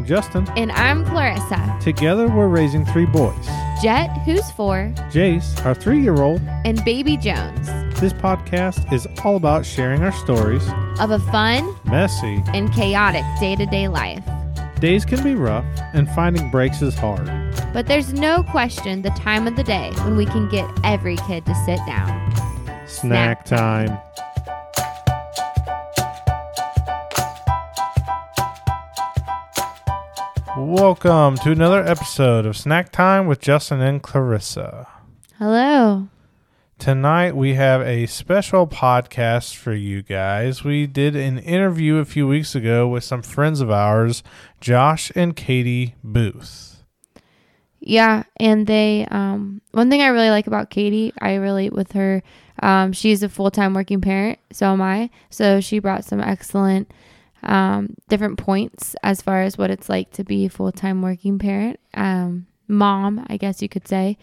I'm Justin. And I'm Clarissa. Together, we're raising three boys Jet, who's four, Jace, our three year old. and Baby Jones. This podcast is all about sharing our stories, Of a fun messy. and chaotic day to day life. Days can be rough, and finding breaks is hard. But there's no question the time of the day when we can get every kid to sit down. Snack time. Welcome to another episode of Snack Time with Justin and Clarissa. Hello. Tonight we have a special podcast for you guys. We did an interview a few weeks ago with some friends of ours, Josh and Katie Booth. Yeah, and they um one thing I really like about Katie, I relate with her. Um she's a full-time working parent, so am I. So she brought some excellent um different points as far as what it's like to be a full-time working parent. Um mom, I guess you could say.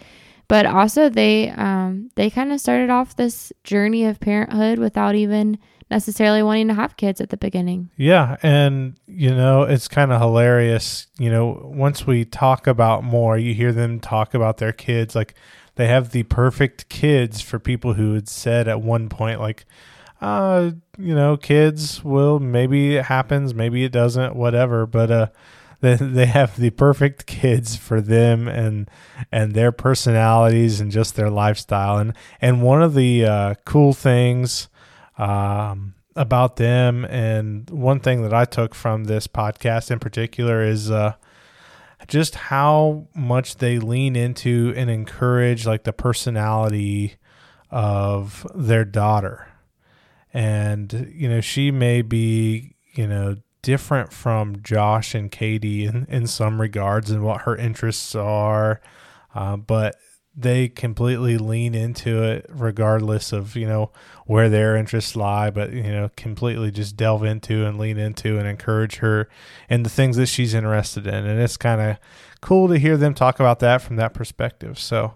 But also they um they kind of started off this journey of parenthood without even necessarily wanting to have kids at the beginning. Yeah, and you know, it's kind of hilarious, you know, once we talk about more, you hear them talk about their kids like they have the perfect kids for people who had said at one point like uh, you know, kids will maybe it happens, maybe it doesn't, whatever, but uh they, they have the perfect kids for them and and their personalities and just their lifestyle. And and one of the uh, cool things um, about them and one thing that I took from this podcast in particular is uh, just how much they lean into and encourage like the personality of their daughter and you know she may be you know different from Josh and Katie in, in some regards and what her interests are. Uh, but they completely lean into it regardless of you know where their interests lie but you know completely just delve into and lean into and encourage her and the things that she's interested in. And it's kind of cool to hear them talk about that from that perspective. So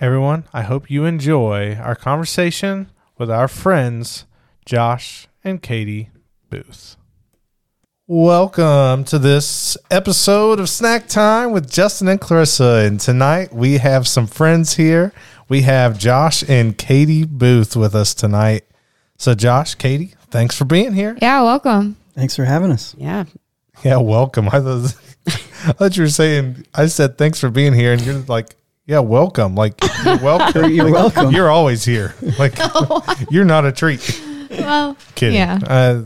everyone i hope you enjoy our conversation with our friends josh and katie booth Welcome to this episode of Snack Time with Justin and Clarissa. And tonight we have some friends here. We have Josh and Katie Booth with us tonight. So, Josh, Katie, thanks for being here. Yeah, welcome. Thanks for having us. Yeah. Yeah, welcome. I thought, I thought you were saying, I said thanks for being here. And you're like, yeah, welcome. Like, you're welcome. You're Like, welcome. You're always here. Like, you're not a treat. Well, Kidding. Yeah. Uh,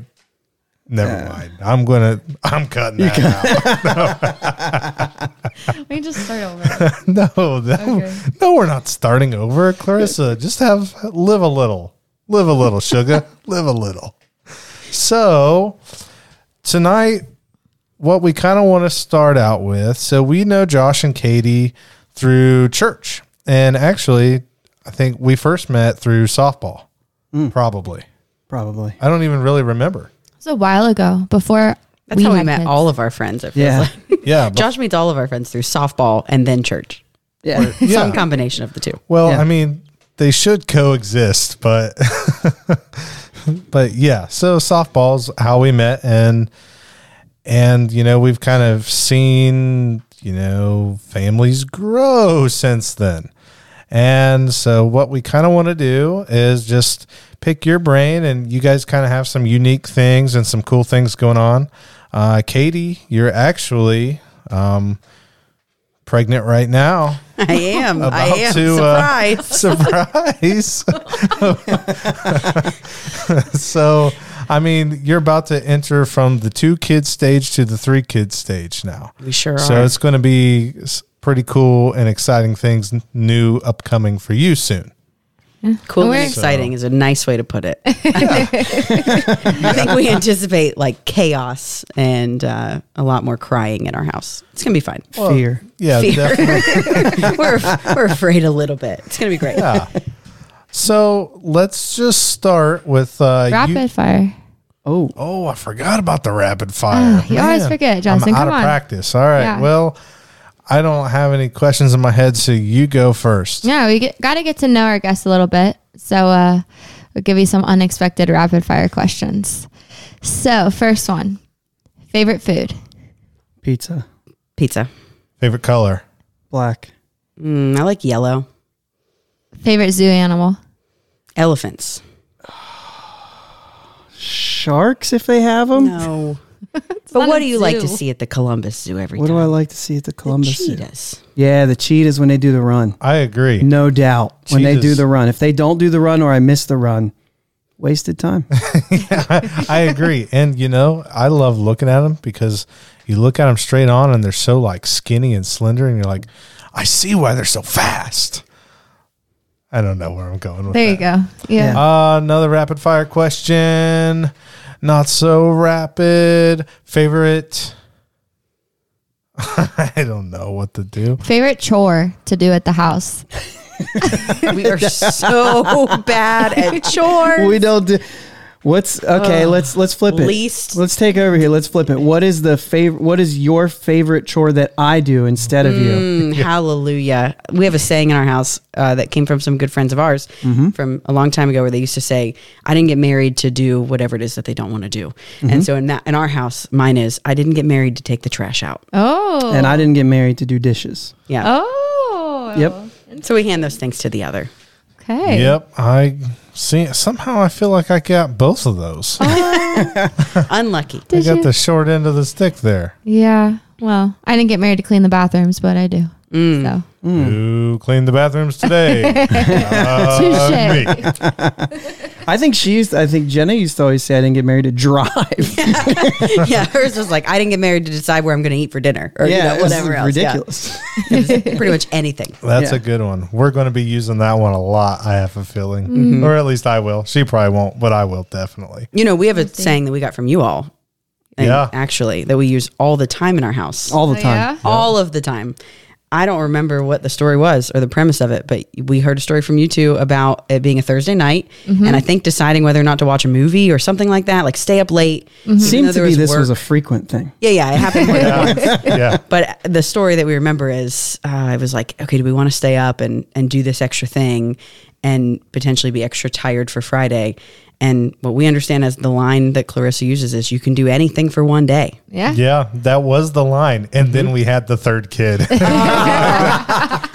never Yeah. mind. I'm going to, I'm cutting that out. we just start over. No, that, Okay. no, we're not starting over, Clarissa. Just have live a little, live a little, sugar, live a little. So tonight, what we kind of want to start out with. So we know Josh and Katie through church, and actually, I think we first met through softball. Mm. Probably, Probably. I don't even really remember. It was a while ago before That's how we had met kids. all of our friends. It feels Yeah. like. Yeah, but- Josh meets all of our friends through softball and then church. Yeah. yeah. Some combination of the two. Well, Yeah. I mean, they should coexist, but but yeah. So softball's how we met, and and you know we've kind of seen you know families grow since then, and so what we kind of want to do is just pick your brain, and you guys kind of have some unique things and some cool things going on. Uh, Katie, you're actually um, pregnant right now. I am. I am. to, uh, Surprise. surprise. so, I mean, you're about to enter from the two kids stage to the three kids stage now. we sure So are. So it's going to be pretty cool and exciting things new upcoming for you soon. cool We're- and exciting is a nice way to put it. I think we anticipate like chaos and uh, a lot more crying in our house. It's going to be fine. Fear. Yeah, Fear. definitely. we're, we're afraid a little bit. It's going to be great. Yeah. So let's just start with uh, you- rapid fire. Oh, Oh, I forgot about the rapid fire. Ah, you always forget, Johnson. I'm out Come of on. practice. All right. Yeah. Well, I don't have any questions in my head, so you go first. Yeah, we get, got to get to know our guests a little bit. So uh, we'll give you some unexpected rapid fire questions. So, first one favorite food? Pizza. Pizza. Favorite color? Black. Mm, I like yellow. Favorite zoo animal? Elephants. Sharks, if they have them. No. but what do you like to see at the Columbus Zoo every What time? do I like to see at the The Columbus Zoo? cheetahs. Yeah, the cheetahs when they do the run. I agree. No doubt. When they do Cheetahs. the run. If they don't do the run or I miss the run, wasted time. I agree. And you know, I love looking at them because you look at them straight on and they're so like skinny and slender and you're like, I see why they're so fast. I don't know where I'm going with that. There you that. go. Yeah. Yeah. Uh, another rapid fire question. Not so rapid. Favorite I don't know what to do. Favorite chore to do at the house? We are so bad at chores. we don't do What's okay, Ugh. let's let's flip it. Least- Let's take over here. Let's flip it. What is the favorite what is your favorite chore that I do instead of you? Mm, hallelujah. We have a saying in our house uh, that came from some good friends of ours Mm-hmm. from a long time ago where they used to say, I didn't get married to do whatever it is that they don't want to do. Mm-hmm. And so in that in our house, mine is I didn't get married to take the trash out. Oh. And I didn't get married to do dishes. Yeah. Oh. Yep. So we hand those things to the other. Okay. Yep. I see somehow I feel like I got both of those. Oh. Unlucky. I Did got you? the short end of the stick there. yeah. Well, I didn't get married to clean the bathrooms, but I do. Mm. So. Who cleaned the bathrooms today? Uh, me. I think she used I think Jenna used to always say I didn't get married to drive. yeah, hers was like, I didn't get married to decide where I'm going to eat for dinner or you know, whatever else. Yeah. ridiculous. Pretty much anything. That's Yeah. a good one. We're going to be using that one a lot. I have a feeling, Mm-hmm. or at least I will. She probably won't, but I will definitely. You know, we have a saying that we got from you all. Yeah. Actually, that we use all the time in our house. All the Oh, time. yeah? all of the time. I don't remember what the story was or the premise of it, but we heard a story from you two about it being a Thursday night, and I think deciding whether or not to watch a movie or something like that, like stay up late. even Seemed though to there be this work. was a frequent thing. yeah, yeah, it happened more than once. Yeah. But the story that we remember is uh, I was like, okay, do we want to stay up and and do this extra thing and potentially be extra tired for Friday? And what we understand as the line that Clarissa uses is you can do anything for one day. Yeah. Yeah, that was the line. And Mm-hmm. then we had the third kid.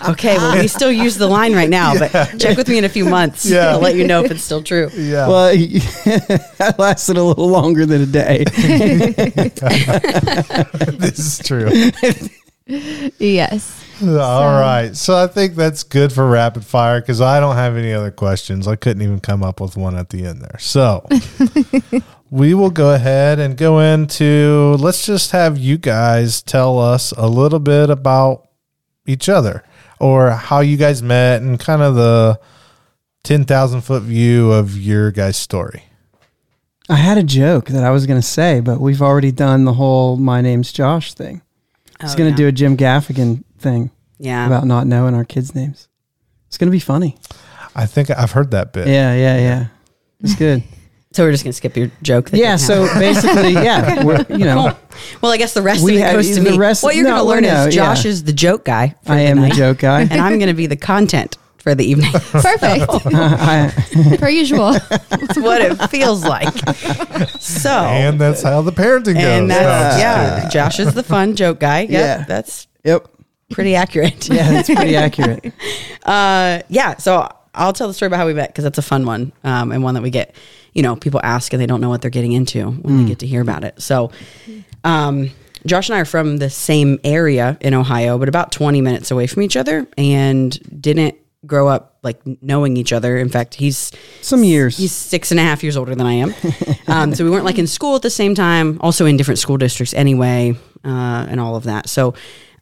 Okay, well, we still use the line right now, but check with me in a few months. Yeah. I'll let you know if it's still true. yeah. Well, that lasted a little longer than a day. this is true. Yes. All right. So I think that's good for rapid fire because I don't have any other questions. I couldn't even come up with one at the end there. So we will go ahead and go into let's just have you guys tell us a little bit about each other or how you guys met and kind of the 10,000 foot view of your guys' story. I had a joke that I was going to say, but we've already done the whole "my name's Josh" thing. I was Oh, going to yeah. do a Jim Gaffigan thing Yeah. about not knowing our kids' names. It's going to be funny. I think I've heard that bit. Yeah, yeah, yeah. It's good. so we're just going to skip your joke. that yeah. didn't So happen. basically, yeah, we're, you know, well, I guess the rest we of it had- goes to the me. rest- what you're no, going to learn no, is Josh yeah. is the joke guy. for I am the night, joke guy. and I'm going to be the content for the evening. Perfect. Per usual. That's what it feels like. So, And that's how the parenting goes. and No, that's, I'm yeah. Josh is the fun joke guy. Yep, Yeah. That's yep. pretty accurate. Yeah, that's pretty accurate. Uh, yeah. So I'll tell the story about how we met because that's a fun one um, and one that we get. You know, people ask and they don't know what they're getting into when they get to hear about it. So, um, Josh and I are from the same area in Ohio, but about 20 minutes away from each other, and didn't grow up like knowing each other. In fact, he's Some years. He's six and a half years older than I am. Um, so we weren't like in school at the same time, also in different school districts anyway, uh, and all of that. So,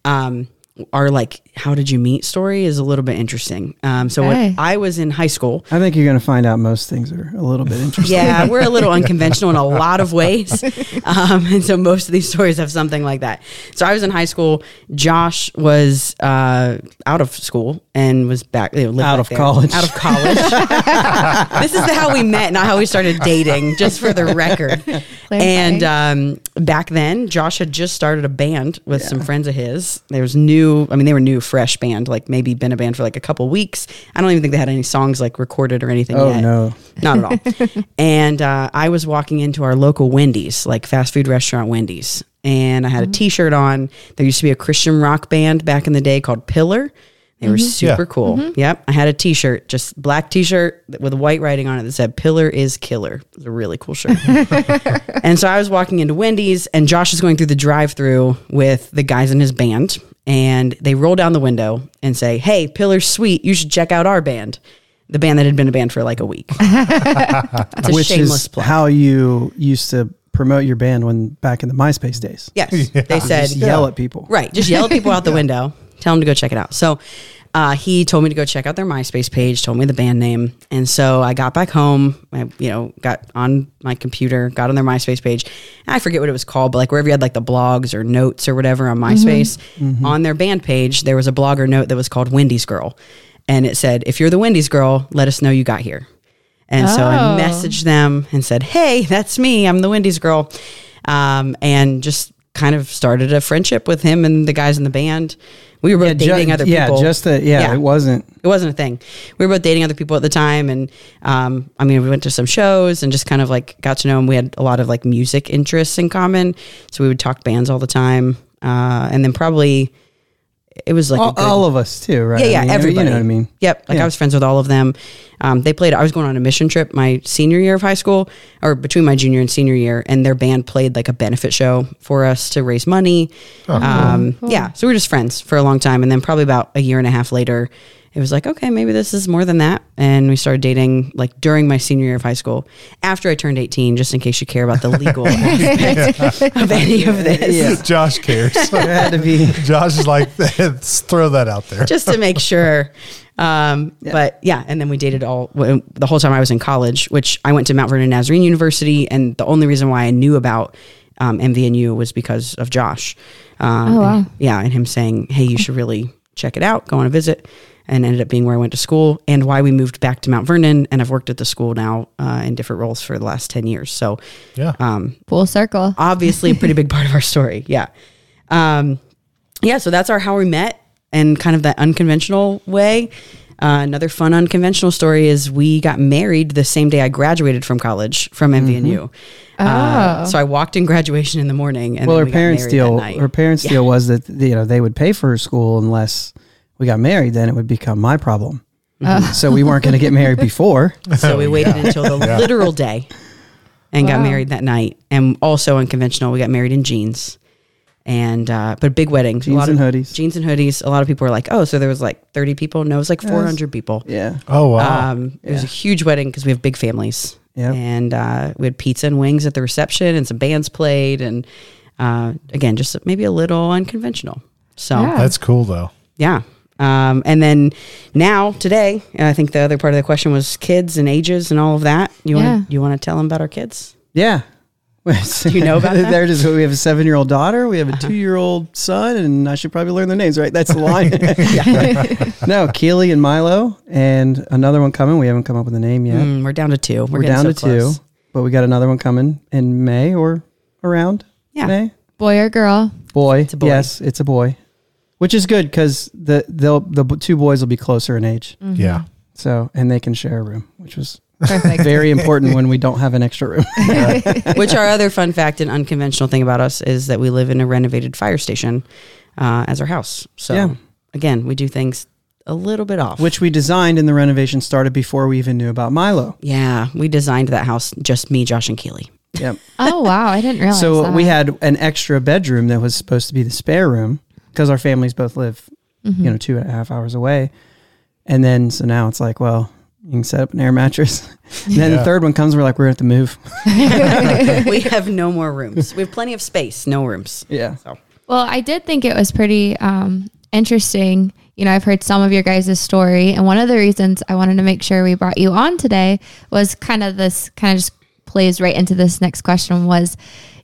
um, our like, how did you meet story is a little bit interesting. Um, so Okay. when I was in high school, I think you're going to find out most things are a little bit interesting. yeah, we're a little unconventional in a lot of ways. Um, and so most of these stories have something like that. So I was in high school. Josh was uh, out of school and was back, lived Out back of there. college. Out of college. this is the, how we met, not how we started dating, just for the record. And um, back then, Josh had just started a band with some friends of his. There was new, I mean, they were new, fresh band, like maybe been a band for like a couple weeks. I don't even think they had any songs like recorded or anything Oh yet. no. Not at all. and uh, I was walking into our local Wendy's, like fast food restaurant Wendy's, and I had a mm-hmm. T-shirt on. There used to be a Christian rock band back in the day called Pillar. They were mm-hmm. super Yeah. cool. Mm-hmm. Yep, I had a T-shirt, just black T-shirt with white writing on it that said "Pillar is Killer." It was a really cool shirt. and so I was walking into Wendy's, and Josh is going through the drive-through with the guys in his band, and they roll down the window and say, "Hey, Pillar's sweet. You should check out our band." The band that had been a band for like a week. It's a Which shameless is plug. how you used to promote your band when back in the MySpace days. yes, they said Just yell at people. Right. Just yell at people out the window. Tell them to go check it out. So uh, he told me to go check out their MySpace page, told me the band name. And so I got back home, I, you know, got on my computer, got on their MySpace page. I forget what it was called, but like wherever you had like the blogs or notes or whatever on MySpace, on their band page, there was a blogger note that was called Wendy's Girl. And it said, if you're the Wendy's girl, let us know you got here. And so I Oh. messaged them and said, "Hey, that's me. I'm the Wendy's girl," um, and just kind of started a friendship with him and the guys in the band. We were both ju- dating other people. yeah, people. just that. Yeah, Yeah. it wasn't. it wasn't a thing. We were both dating other people at the time, and um, I mean, we went to some shows and just kind of like got to know him. We had a lot of like music interests in common, so we would talk bands all the time. Uh, and then probably it was like all, good- all of us too, right? yeah, I yeah, mean, everybody. You know what I mean? Yep. Like Yeah. I was friends with all of them. Um, they played. I was going on a mission trip my senior year of high school, or between my junior and senior year, and their band played like a benefit show for us to raise money. um, Yeah, so we were just friends for a long time, and then probably about a year and a half later, it was like, okay, maybe this is more than that, and we started dating like during my senior year of high school, after I turned eighteen, just in case you care about the legal aspect of any of this. Yeah. Josh cares. Had to be. Josh is like, throw that out there. just to make sure. Um, But yeah, and then we dated all the whole time I was in college, which I went to Mount Vernon Nazarene University, and the only reason why I knew about um, MVNU was because of Josh. Um, Oh, wow. and- yeah, and him saying, "Hey, you should really check it out. Go on a visit." And ended up being where I went to school, and why we moved back to Mount Vernon. And I've worked at the school now uh, in different roles for the last ten years. So yeah. um, Full circle. obviously a pretty big part of our story. Yeah. Um, yeah. So that's our how we met and kind of that unconventional way. Uh, another fun unconventional story is we got married the same day I graduated from college from MVNU. Uh, Oh. so I walked in graduation in the morning, and well, then her we parents' married deal. that night. Her parents' Yeah. deal was that you know they would pay for her school unless we got married. Then it would become my problem. So we weren't going to get married before. So we waited until the Yeah. literal day and got married that night. And also unconventional, we got married in jeans. And uh, but big weddings, a Jeans lot and of hoodies. jeans and hoodies. A lot of people were like, "Oh, so there was like thirty people?" No, it was like four hundred people. Yeah. Oh wow. Um, it was a huge wedding because we have big families. Yep. And uh, we had pizza and wings at the reception, and some bands played, and uh, again, just maybe a little unconventional. So Yeah. That's cool though. yeah. Um, and then now today, and I think the other part of the question was kids and ages and all of that. You want Yeah. to you want to tell them about our kids? Yeah. Do you know about that? Uh-huh. They're just we have a seven year old daughter, we have a two year old son, and I should probably learn their names, right? That's the line. no, Keely and Milo, and another one coming. We haven't come up with a name yet. Mm, we're down to two. We're, We're, down so to close. two, but we got another one coming in May or around Yeah. May. Boy or girl? Boy, It's a boy. yes, it's a boy, which is good because the they'll the two boys will be closer in age, Yeah. so and they can share a room, which was Perfect. very important when we don't have an extra room. Which our other fun fact and unconventional thing about us is that we live in a renovated fire station uh, as our house. So Yeah. again, we do things a little bit off. which we designed and the renovation started before we even knew about Milo. yeah, we designed that house just me, Josh, and Keely. Yep. oh wow, I didn't realize. so that. we had an extra bedroom that was supposed to be the spare room because our families both live, Mm-hmm. you know, two and a half hours away. And then so now it's like, well, you can set up an air mattress. and then the third one comes, we're like, we're going to have to move. we have no more rooms. We have plenty of space, no rooms. yeah. So Well, I did think it was pretty um, interesting. You know, I've heard some of your guys' story, and one of the reasons I wanted to make sure we brought you on today was kind of this kind of just plays right into this next question was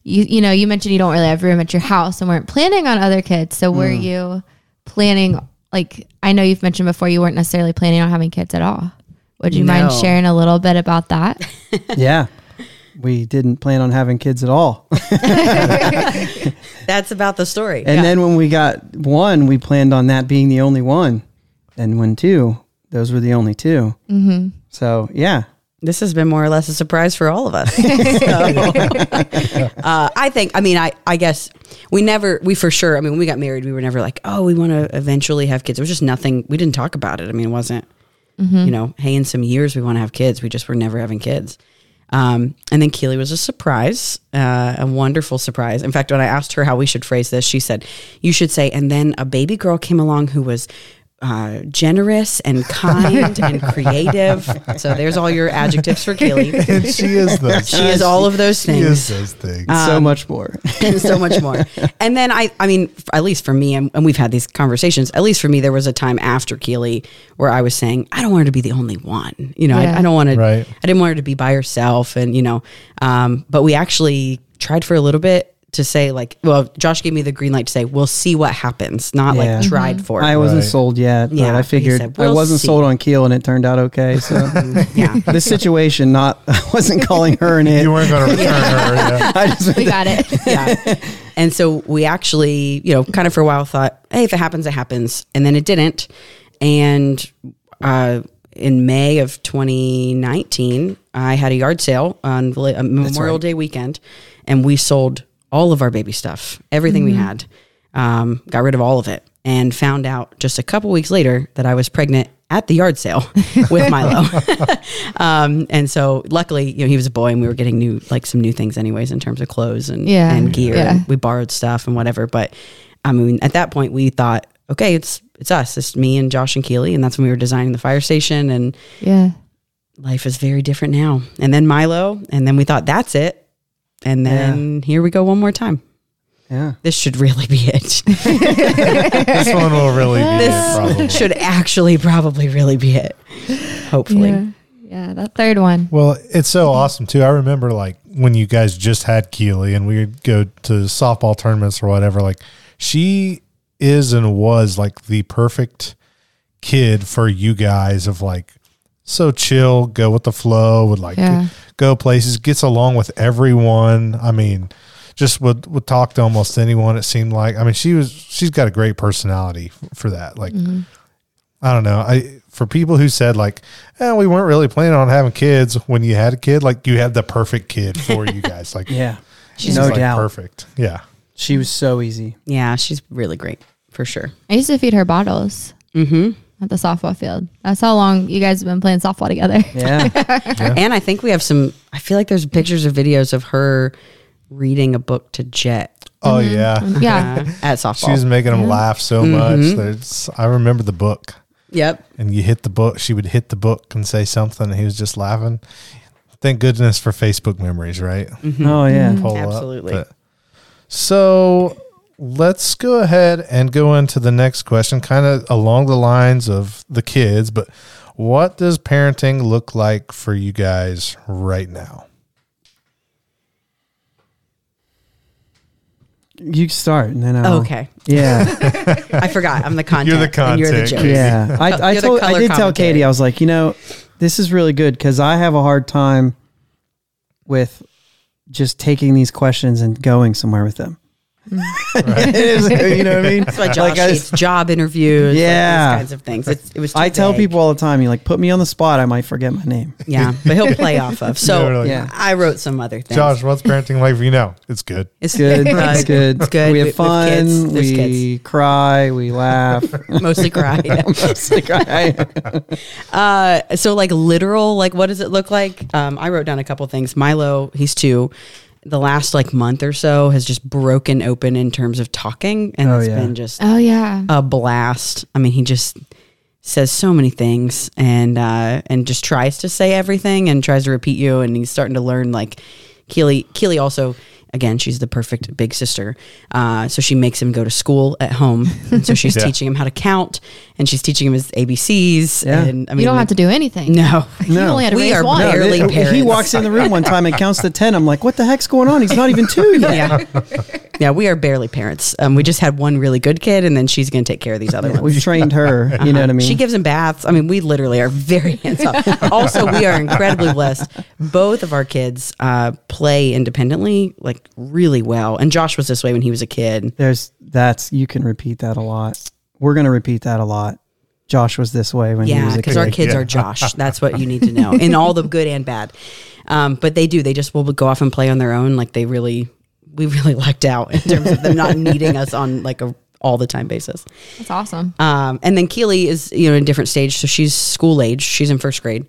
you you know, you mentioned you don't really have room at your house and weren't planning on other kids. So were you planning like I know you've mentioned before you weren't necessarily planning on having kids at all. Would you mind sharing a little bit about that? Yeah. We didn't plan on having kids at all. that's about the story. And Yeah. then when we got one, we planned on that being the only one. And when two, those were the only 2 Mm-hmm. So yeah, this has been more or less a surprise for all of us. So, uh, I think, I mean, I, I guess we never, we for sure, I mean, when we got married, we were never like, oh, we want to eventually have kids. It was just nothing, we didn't talk about it. I mean, it wasn't, you know, hey, in some years we want to have kids. We just were never having kids. Um, and then Keely was a surprise, uh, a wonderful surprise. In fact, when I asked her how we should phrase this, she said, You should say, and then a baby girl came along who was uh, generous and kind and creative. So there's all your adjectives for Keely. and she is those. She is all of those things. She is things those things. so much more. and so much more. And then I, I mean, at least for me, and, and we've had these conversations. At least for me, there was a time after Keely where I was saying, I don't want her to be the only one. You know, Yeah. I, I don't want to. Right. I didn't want her to be by herself, and you know, um, but we actually tried for a little bit to say like, well, Josh gave me the green light to say, we'll see what happens, not Yeah. like tried for. I wasn't Right. sold yet, but Yeah, I he figured said, I "We'll wasn't see." sold on Keel, and it turned out okay. So yeah. this situation, not I wasn't calling her an it. you weren't going to return her. Yeah. I just We got it. yeah. And so we actually, you know, kind of for a while thought, hey, if it happens, it happens. And then it didn't. And uh, in May of 2019, I had a yard sale on the- a Memorial right. Day weekend, and we sold all of our baby stuff, everything we had, um, got rid of all of it, and found out just a couple weeks later that I was pregnant at the yard sale with Milo. um, and so luckily, you know, he was a boy and we were getting new, like some new things anyways, in terms of clothes and, Yeah. and gear. Yeah. And we borrowed stuff and whatever. But I mean, at that point we thought, okay, it's, it's us, it's me and Josh and Keely. And that's when we were designing the fire station and Yeah. life is very different now. And then Milo, and then we thought that's it. And then here we go one more time. yeah. This should really be it. This one will really be it, this should actually probably really be it. Hopefully. Yeah. Yeah. That third one. Well, it's so awesome too. I remember like when you guys just had Keely and we would go to softball tournaments or whatever. Like she is and was like the perfect kid for you guys of like so chill, go with the flow, would like Yeah. Go places, gets along with everyone. I mean, just would would talk to almost anyone. It seemed like. I mean, she was she's got a great personality f- for that. Like, I don't know. I for people who said like, eh, we weren't really planning on having kids when you had a kid. Like, you had the perfect kid for you guys. Like, Yeah. she's no like doubt. perfect. Yeah. She was so easy. Yeah, she's really great for sure. I used to feed her bottles Mm-hmm. At the softball field. That's how long you guys have been playing softball together. Yeah. And I think we have some. I feel like there's pictures or videos of her reading a book to Jet Oh yeah. Yeah. uh, at softball. She was making them laugh so much. There's, I remember the book, yep. and you hit the book. She would hit the book and say something, and he was just laughing. Thank goodness for Facebook memories, right? oh yeah. pull Absolutely. up. But- so let's go ahead and go into the next question, kind of along the lines of the kids. But what does parenting look like for you guys right now? You start and then I'll, oh, Okay. Yeah. I forgot. I'm the content. You're the And you're the content, joke. Yeah, I, I You're the told I did tell. Katie I was like, you know, this is really good because I have a hard time with just taking these questions and going somewhere with them. It is, you know what I mean? That's why Josh Like, I, hates job interviews. like Yeah. these kinds of things. It's, it was. too I tell vague. people all the time, you like put me on the spot, I might forget my name. Yeah, but he'll play off of. So No, really. Yeah. I wrote some other things. Josh, what's parenting like for you now? It's good. it's Good, it's good. It's good. We We- have we fun. kids. There's we cry. We laugh. Mostly cry. Mostly cry. Uh, so like literal, like what does it look like? Um, I wrote down a couple things. Milo, he's two. The last like month or so has just broken open in terms of talking, and Oh, it's yeah. been just Oh yeah. a blast. I mean, he just says so many things and uh, and just tries to say everything and tries to repeat you, and he's starting to learn like Keely. Keely also. Again, she's the perfect big sister. Uh, so she makes him go to school at home. And so she's Yeah. teaching him how to count and she's teaching him his ABCs. Yeah. And I mean, you don't have to do anything. No. You No. only had to We are one. No, Barely he- he walks in the room one time and counts to 10. I'm like, what the heck's going on? He's not even two yet. Yeah. yeah, we are barely parents. Um, we just had one really good kid, and then she's going to take care of these other ones. We've trained her. You know what I mean? She gives him baths. I mean, we literally are very hands off. also, we are incredibly blessed. Both of our kids uh, play independently, like really well. And Josh was this way when he was a kid. There's that's you can repeat that a lot. We're gonna repeat that a lot. Josh was this way when he Yeah, was a kid. because our kids Yeah. are Josh. That's what you need to know, in all the good and bad. Um, but they do. They just will go off and play on their own. Like they really, we really lucked out in terms of them not needing us on like a all the time basis. That's awesome. Um, and then Keely is you know in a different stage, so she's school age. She's in first grade,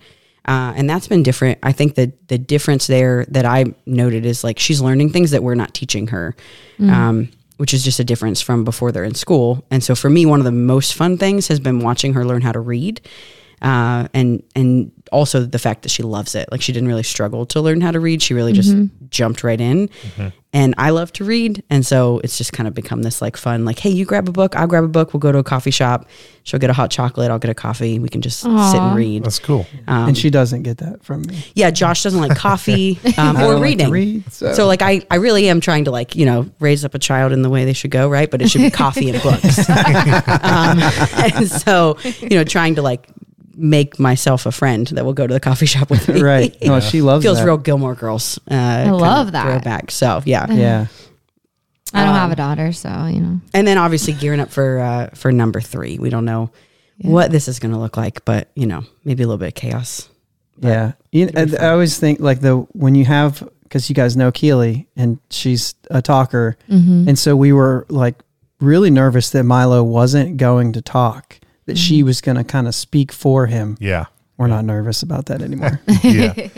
uh, and that's been different. I think that the difference there that I noted is like she's learning things that we're not teaching her, um, which is just a difference from before they're in school. And so for me, one of the most fun things has been watching her learn how to read, uh, and and also the fact that she loves it. Like she didn't really struggle to learn how to read; she really just jumped right in. And I love to read, and so it's just kind of become this like fun, like, hey, you grab a book, I'll grab a book, we'll go to a coffee shop. She'll get a hot chocolate, I'll get a coffee. We can just sit and read. That's cool. Um, and she doesn't get that from me. yeah, Josh doesn't like coffee um, or don't like reading. read, so- so. like I, I really am trying to like you know raise up a child in the way they should go, right? But it should be coffee and books. um, and so you know, trying to like make myself a friend that will go to the coffee shop with me. right. No, she loves Feels that. real Gilmore Girls. Uh, I love that. throwback. So yeah, Yeah. I don't have um, a daughter, so you know. and then obviously gearing up for uh, for number three. We don't know Yeah. what this is going to look like, but you know, maybe a little bit of chaos. Yeah. You, it'll I, I always think like the when you have because you guys know Keely and she's a talker, Mm-hmm. and so we were like really nervous that Milo wasn't going to talk, that she Mm-hmm. was going to kind of speak for him. Yeah. We're not nervous about that anymore. Yeah.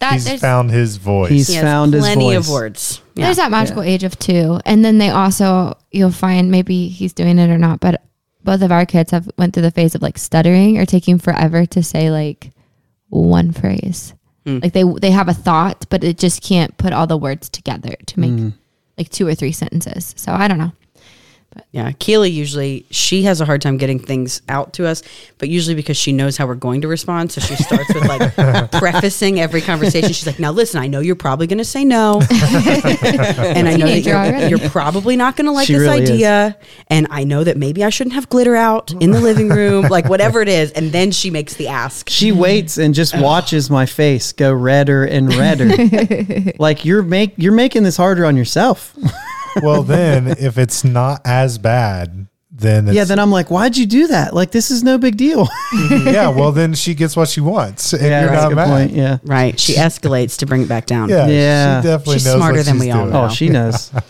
That He's found his voice. He's He found his voice. plenty of words. Yeah. there's that magical age of two, and then they also you'll find maybe he's doing it or not, but both of our kids have went through the phase of like stuttering or taking forever to say like one phrase. Hmm. Like they they have a thought, but it just can't put all the words together to make Mm. like two or three sentences. So I don't know. Yeah, Keely usually she has a hard time getting things out to us, but usually because she knows how we're going to respond, so she starts with like prefacing every conversation. She's like, "Now listen, I know you're probably going to say no, and I know that you're, you're probably not going to like She this really is. idea, and I know that maybe I shouldn't have glitter out in the living room, like whatever it is." And then she makes the ask. She waits and just watches my face go redder and redder. like you're make you're making this harder on yourself. Well, then if it's not as bad, then it's, yeah, then I'm like, why'd you do that? Like this is no big deal. yeah. Well, then she gets what she wants, and yeah, you're that's a not good mad. point. Yeah. Right, she escalates to bring it back down. Yeah, Yeah. She definitely She's knows smarter what than she's we all doing. know. Oh, she knows.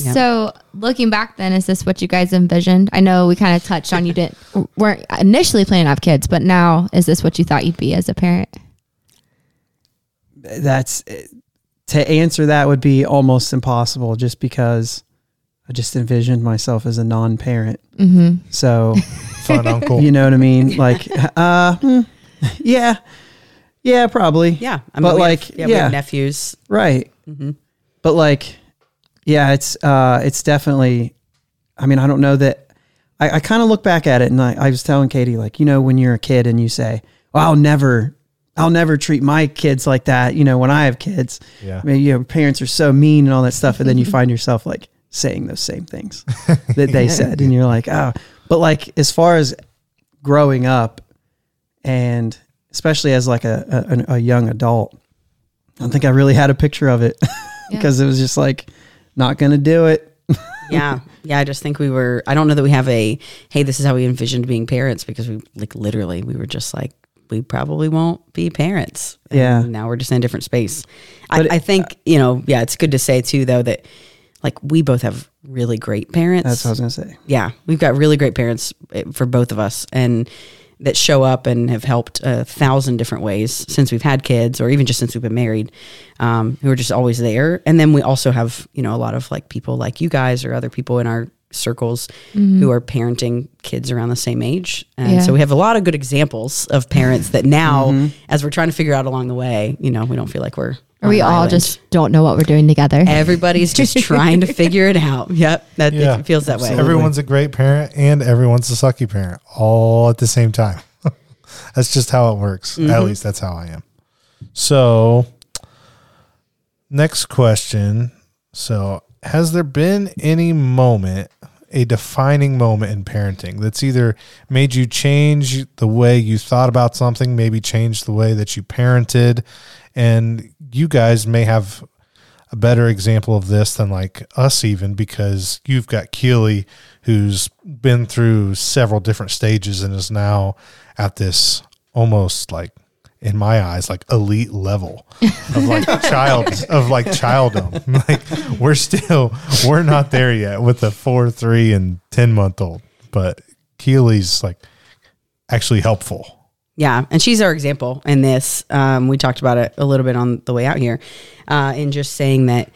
Yeah. So looking back, then is this what you guys envisioned? I know we kind of touched on you didn't weren't initially planning to have kids, but now is this what you thought you'd be as a parent? That's to answer that would be almost impossible just because I just envisioned myself as a non-parent. Mm-hmm. So, Fun uncle. you know what I mean? Like uh hmm, yeah. Yeah, probably. yeah. I mean, But, we like, have, yeah, we yeah. have nephews. Right. hmm but like yeah it's uh it's definitely i mean i don't know that i, I kind of look back at it and I, I was telling katie like you know when you're a kid and you say well i'll never i'll never treat my kids like that you know when i have kids Yeah. I mean, you know parents are so mean and all that stuff and then you find yourself like saying those same things that they said and you're like oh but like as far as growing up and especially as like a, a, a young adult i don't think i really had a picture of it Yeah. because it was just like not gonna do it. yeah yeah i just think we were i don't know that we have a hey this is how we envisioned being parents because we like literally we were just like we probably won't be parents And Yeah. now we're just in a different space I, it- I think you know yeah it's good to say too though that like we both have really great parents That's what I was gonna say. yeah we've got really great parents eh, for both of us and that show up and have helped a thousand different ways since we've had kids or even just since we've been married um, who are just always there and then we also have you know a lot of like people like you guys or other people in our circles who are parenting kids around the same age and Yeah. so we have a lot of good examples of parents that now as we're trying to figure out along the way you know we don't feel like we're Or we all island. just don't know what we're doing together. everybody's just trying to figure it out yep that Yeah. it feels that way Everyone's a great parent and everyone's a sucky parent all at the same time. that's just how it works. Mm-hmm. At least that's how I am. So, next question. So, has there been any moment, a defining moment in parenting that's either made you change the way you thought about something, maybe change the way that you parented, and you guys may have a better example of this than like us even because you've got Keely who's been through several different stages and is now at this almost like in my eyes like elite level of like child of like childom like we're still we're not there yet with the four three and ten month old but keely's like actually helpful Yeah, and she's our example in this. Um, we talked about it a little bit on the way out here, uh, in just saying that.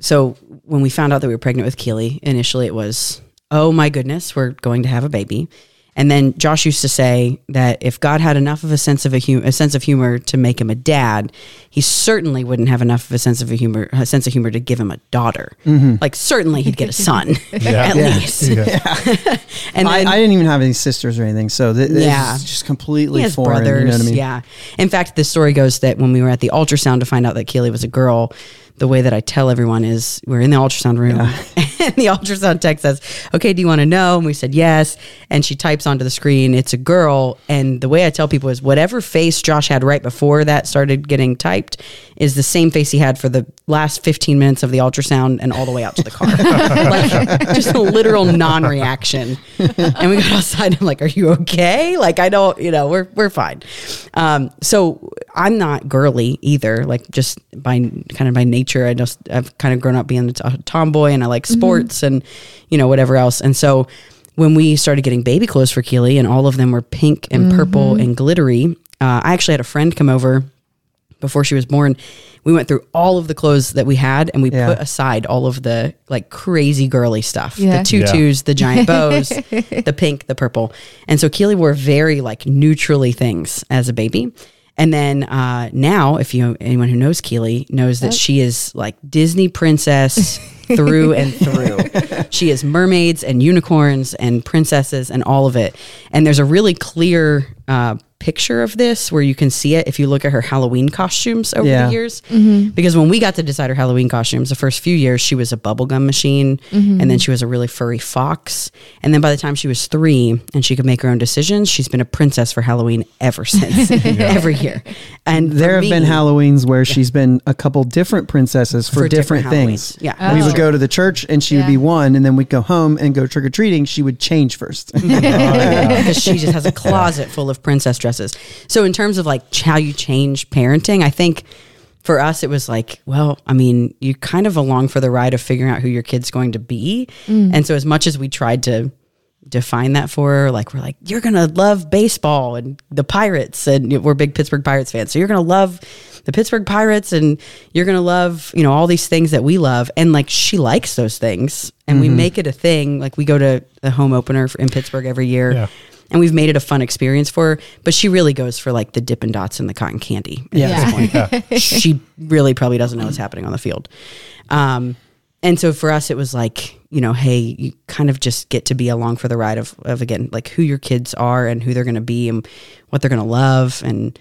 So when we found out that we were pregnant with Keely, initially it was, "Oh my goodness, we're going to have a baby," and then Josh used to say that if God had enough of a sense of a, hum- a sense of humor to make him a dad, he certainly wouldn't have enough of a sense of a humor a sense of humor to give him a daughter. Mm-hmm. Like certainly he'd get a son at Yeah. least. yeah. And I, then, I didn't even have any sisters or anything, so th- this Yeah. is just completely he has foreign. brothers. You know what I mean? Yeah. In fact, the story goes that when we were at the ultrasound to find out that Keely was a girl, the way that I tell everyone is we're in the ultrasound room and the ultrasound tech says, Okay, do you want to know? And we said yes. And she types onto the screen, it's a girl. And the way I tell people is whatever face Josh had right before that started getting typed is the same face he had for the last 15 minutes of the ultrasound and all the way out to the car. like just a literal non reaction. And we got outside. And I'm like, Are you okay? Like, I don't, you know, we're, we're fine. Um, so I'm not girly either. Like, just by kind of by nature, I just, I've kind of grown up being a tomboy and I like sports and, you know, whatever else. And so, when we started getting baby clothes for Keely and all of them were pink and purple and glittery, uh, I actually had a friend come over before she was born. We went through all of the clothes that we had and we Yeah. put aside all of the like crazy girly stuff Yeah. the tutus, the giant bows, the pink, the purple. And so Keely wore very like neutrally things as a baby. And then uh, now, if you anyone who knows Keely knows that she is like Disney princess through and through. She is mermaids and unicorns and princesses and all of it. And there's a really clear uh, picture of this where you can see it if you look at her Halloween costumes over Yeah. the years. Mm-hmm. Because when we got to decide her Halloween costumes, the first few years she was a bubblegum machine mm-hmm. and then she was a really furry fox. And then by the time she was three and she could make her own decisions, she's been a princess for Halloween ever since, every year. And There have been Halloweens where she's been a couple different princesses for, For different, different things. Halloweens. Yeah. Oh. we Oh. would go to the church and she would be one, and then we'd go home and go trick or treating. She would change first. because she just has a closet full of princess dresses. So in terms of like how you change parenting, I think for us it was like, well, I mean, you kind of along for the ride of figuring out who your kid's going to be. Mm. And so as much as we tried to define that for her, like we're like, you're gonna love baseball and the Pirates, and we're big Pittsburgh Pirates fans, so you're gonna love the Pittsburgh Pirates, and you're gonna love you know all these things that we love, and like she likes those things, and we mm-hmm. make it a thing. Like we go to the home opener in Pittsburgh every year. Yeah. And we've made it a fun experience for her, but she really goes for like the Dippin' Dots and the cotton candy. at Yeah. this point. she really probably doesn't know what's happening on the field. Um, and so for us, it was like, you know, hey, you kind of just get to be along for the ride of, of again, like who your kids are and who they're going to be and what they're going to love. And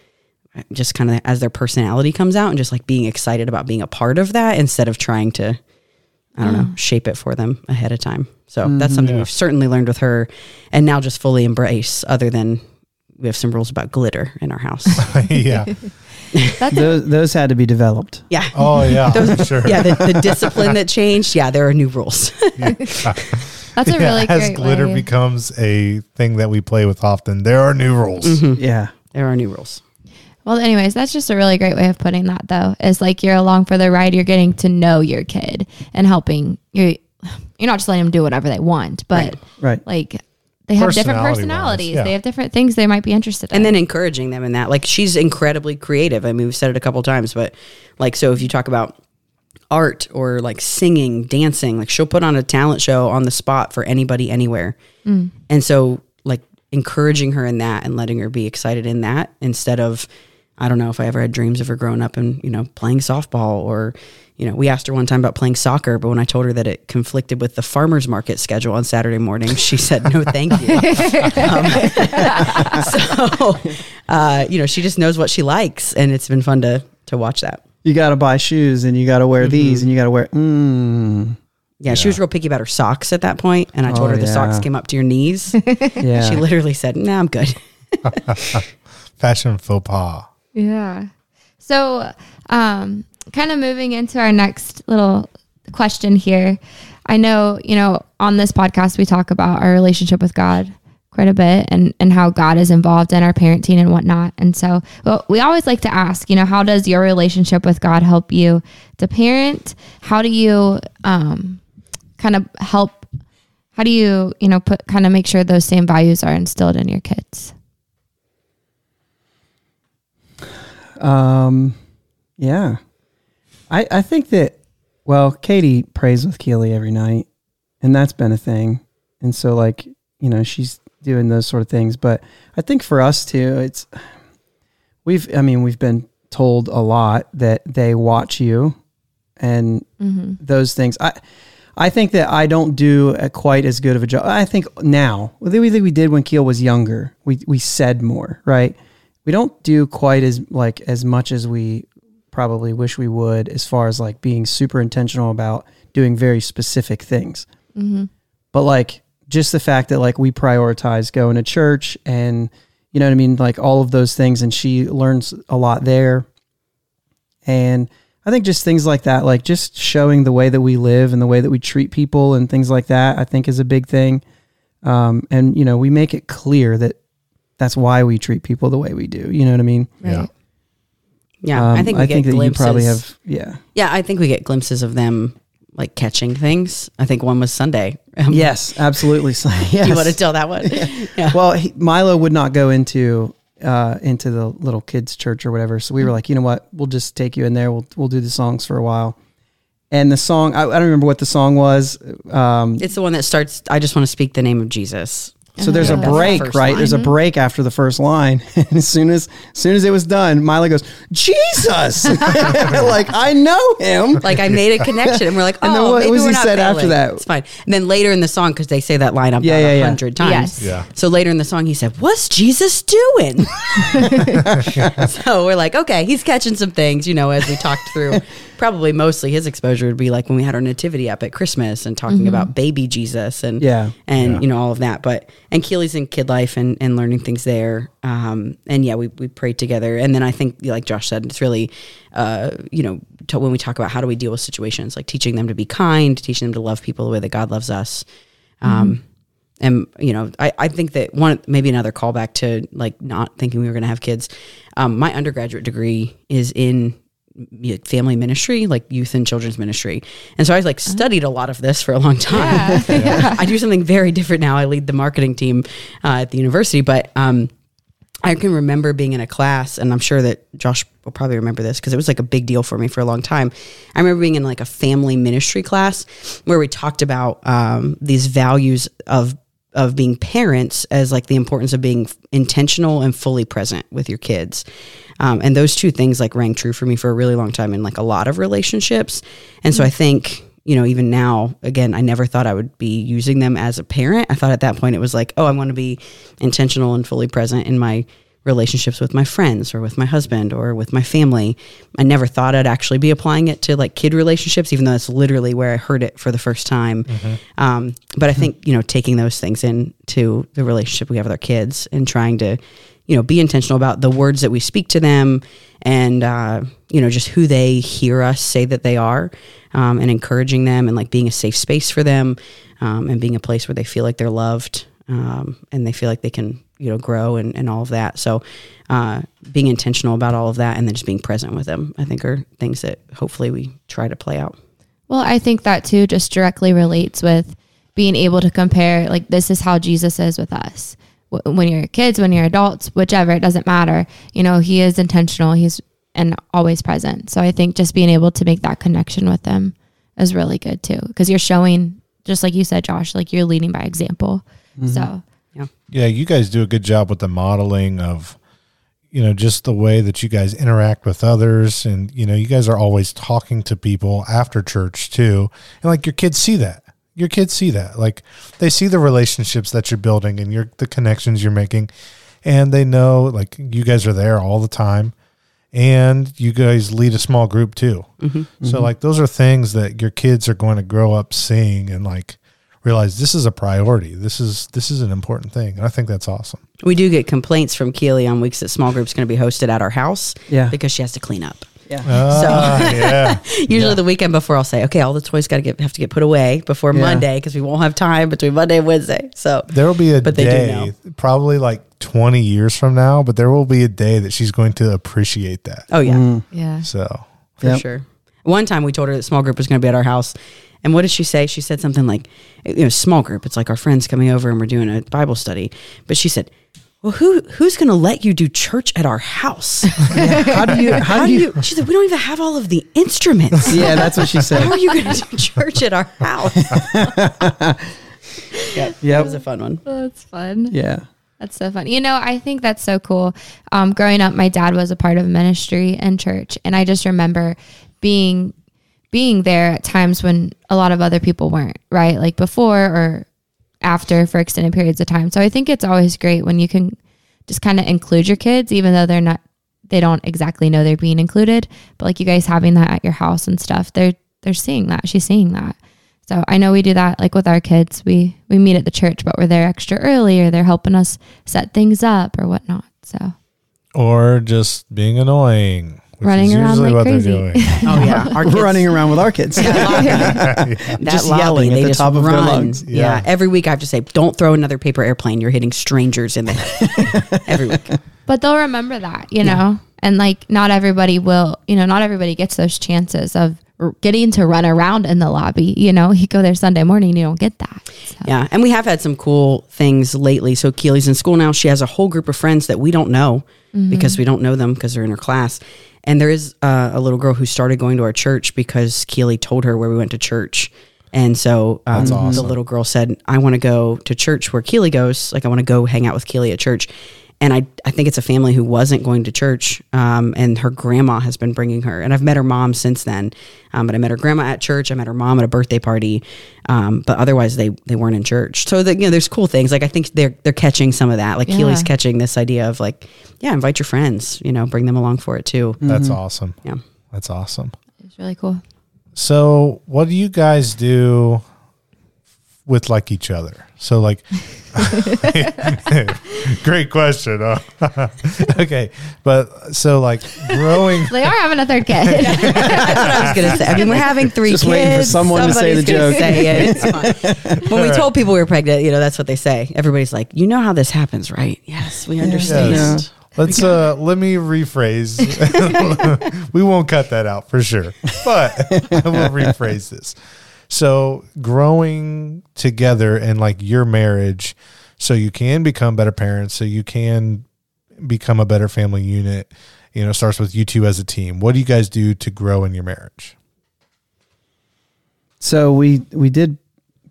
just kind of as their personality comes out and just like being excited about being a part of that instead of trying to, I don't know, shape it for them ahead of time. So that's something Yeah. we've certainly learned with her and now just fully embrace, other than we have some rules about glitter in our house. yeah. That's those, those had to be developed. yeah. Oh yeah. for sure. Yeah, the, the discipline that changed. Yeah, there are new rules. that's a Yeah, really as great glitter way. becomes a thing that we play with often, there are new rules. Mm-hmm. Yeah. there are new rules. Well, anyways, that's just a really great way of putting that, though. Is like you're along for the ride. You're getting to know your kid and helping You're You're not just letting them do whatever they want, but Right. like they have different personalities. yeah. They have different things they might be interested in. and then encouraging them in that. Like she's incredibly creative. I mean, we've said it a couple times, but like so if you talk about art or like singing, dancing, like she'll put on a talent show on the spot for anybody anywhere. Mm. And so like encouraging her in that and letting her be excited in that instead of I don't know if I ever had dreams of her growing up and, you know, playing softball or, you know, we asked her one time about playing soccer, but when I told her that it conflicted with the farmer's market schedule on Saturday morning, she said, no, thank you. Um, so, uh, you know, she just knows what she likes and it's been fun to, to watch that. You got to buy shoes and you got to wear these and you got to wear. Mm, Yeah, she was real picky about her socks at that point, and I told Oh, her the socks came up to your knees. yeah. She literally said, "Nah, I'm good." Fashion faux pas. Yeah. So, um, kind of moving into our next little question here. I know, you know, on this podcast we talk about our relationship with God quite a bit and and how God is involved in our parenting and whatnot. And so, well, we always like to ask, you know, how does your relationship with God help you to parent? How do you um, kind of help? How do you, you know, put kind of make sure those same values are instilled in your kids? Um, yeah, I I think that well, Katie prays with Keely every night, and that's been a thing. And so, like, you know, she's doing those sort of things. But I think for us too, it's we've I mean we've been told a lot that they watch you and those things. I I think that I don't do a quite as good of a job. I think now we think we did when Keel was younger. We we said more, right? We don't do quite as like as much as we probably wish we would as far as like being super intentional about doing very specific things. But like just the fact that like we prioritize going to church and you know what I mean, like all of those things, and she learns a lot there. And I think just things like that, like just showing the way that we live and the way that we treat people and things like that, I think is a big thing. Um, and you know, we make it clear that that's why we treat people the way we do. You know what I mean? Yeah. Yeah, Um, I think we get that glimpses. you probably have. Yeah. Yeah, I think we get glimpses of them like catching things. I think one was Sunday. Um, Yes, absolutely. So, yes. Do you want to tell that one? yeah. well, he, Milo would not go into uh, into the little kids church or whatever. So we were like, you know what? We'll just take you in there. We'll we'll do the songs for a while. And the song, I, I don't remember what the song was. Um, It's the one that starts. I just want to speak the name of Jesus. So there's a That's the break, right? line. There's a break after the first line. And as soon as, as soon as it was done, Milo goes, Jesus! like, I know him. Like I made a connection, and we're like, oh, And then oh, what maybe was we're he not said after that? It's fine. And then later in the song, because they say that line about Yeah, a yeah, yeah. hundred times. Yes. Yeah. So later in the song, he said, "What's Jesus doing?" so we're like, okay, he's catching some things, you know, as we talked through. Probably mostly his exposure would be like when we had our nativity up at Christmas and talking about baby Jesus and Yeah. and Yeah. you know all of that. But and Keely's in kid life and and learning things there. Um, and yeah, we we prayed together. And then I think, like Josh said, it's really, uh, you know, to, when we talk about how do we deal with situations, like teaching them to be kind, teaching them to love people the way that God loves us. Um, and you know, I, I think that one maybe another callback to like not thinking we were going to have kids. Um, my undergraduate degree is in y- family ministry, like youth and children's ministry, and so I was like studied a lot of this for a long time. I do something very different now. I lead the marketing team uh, at the university, but um, I can remember being in a class, and I'm sure that Josh will probably remember this because it was like a big deal for me for a long time. I remember being in like a family ministry class where we talked about um, these values of of being parents as like the importance of being intentional and fully present with your kids. Um, and those two things like rang true for me for a really long time in like a lot of relationships. And so I think you know, even now, again, I never thought I would be using them as a parent. I thought at that point it was like, oh, I want to be intentional and fully present in my relationships with my friends or with my husband or with my family. I never thought I'd actually be applying it to like kid relationships, even though that's literally where I heard it for the first time. Um, but I think, you know, taking those things into the relationship we have with our kids and trying to, you know, be intentional about the words that we speak to them and, uh, you know, just who they hear us say that they are um, and encouraging them and like being a safe space for them um, and being a place where they feel like they're loved um, and they feel like they can, you know, grow and, and all of that. So uh, being intentional about all of that and then just being present with them, I think are things that hopefully we try to play out. Well, I think that too just directly relates with being able to compare, like, this is how Jesus is with us. Wh- When you're kids, when you're adults, whichever, it doesn't matter. You know, he is intentional, he's and always present. So I think just being able to make that connection with them is really good too, because you're showing, just like you said, Josh, like you're leading by example. Mm-hmm. So, yeah, Yeah, you guys do a good job with the modeling of, you know, just the way that you guys interact with others. And, you know, you guys are always talking to people after church too. And like your kids see that. Your kids see that. Like they see the relationships that you're building and your the connections you're making. And they know like you guys are there all the time. And you guys lead a small group too. Mm-hmm. So mm-hmm. like those are things that your kids are going to grow up seeing and like realize this is a priority. This is this is an important thing. And I think that's awesome. We do get complaints from Keely on weeks that small group's going to be hosted at our house Yeah. because she has to clean up. Yeah. Ah, yeah. Usually Yeah. the weekend before, I'll say, okay, all the toys got to get have to get put away before Yeah. Monday because we won't have time between Monday and Wednesday. So There will be a But they do day, probably like 20 years from now, but there will be a day that she's going to appreciate that. oh yeah, Mm. Yeah. So, for Yep. sure. One time we told her that small group was going to be at our house. And what did she say? She said something like, you know, small group. It's like our friends coming over and we're doing a Bible study. But she said, well, who who's going to let you do church at our house? How do you? How, How do you? She said, we don't even have all of the instruments. Yeah, that's what she said. How are you going to do church at our house? yeah, that Yep. was a fun one. Oh, that's fun. Yeah. That's so fun. You know, I think that's so cool. Um, growing up, my dad was a part of ministry and church, and I just remember being being there at times when a lot of other people weren't. Right, like before or after for extended periods of time. So I think it's always great when you can just kind of include your kids, even though they're not they don't exactly know they're being included. But like you guys having that at your house and stuff, they're they're seeing that. She's seeing that. So I know we do that like with our kids. We we meet at the church, but we're there extra early, or they're helping us set things up or whatnot. So or just being annoying. Which Running is around like what they're crazy. doing. Oh yeah, our We're running around with our kids. that Just lobby, yelling at they the just top of their lungs. Yeah. Yeah. every week I have to say, don't throw another paper airplane. You're hitting strangers in the head. every week. but they'll remember that, you know, and like not everybody will, you know, not everybody gets those chances of getting to run around in the lobby. You know, you go there Sunday morning, you don't get that. So. Yeah, and we have had some cool things lately. So Keely's in school now. She has a whole group of friends that we don't know mm-hmm. because we don't know them because they're in her class. And there is uh, a little girl who started going to our church because Keely told her where we went to church. And so um, That's the little girl said, I want to go to church where Keely goes. Like, I want to go hang out with Keely at church. And I, I think it's a family who wasn't going to church, um, and her grandma has been bringing her. And I've met her mom since then, um, but I met her grandma at church. I met her mom at a birthday party, um, but otherwise they they weren't in church. So that you know, there's cool things. Like I think they're they're catching some of that. Like Yeah. Keely's catching this idea of like, yeah, invite your friends. You know, bring them along for it too. That's awesome. Yeah. That's awesome. It's really cool. So, what do you guys do with like each other? So, like, great question. huh? okay, but so like growing. They are having a third kid. That's what I was gonna say. I mean, we're having three Just kids. waiting for someone to say the joke. Say it. It's fine. When we told people we were pregnant, you know, that's what they say. Everybody's like, you know how this happens, right? Yes, we understand. Yes. Let's uh let me rephrase. we won't cut that out for sure. But I will rephrase this. So growing together and like your marriage so you can become better parents, so you can become a better family unit, you know, starts with you two as a team. What do you guys do to grow in your marriage? So we we did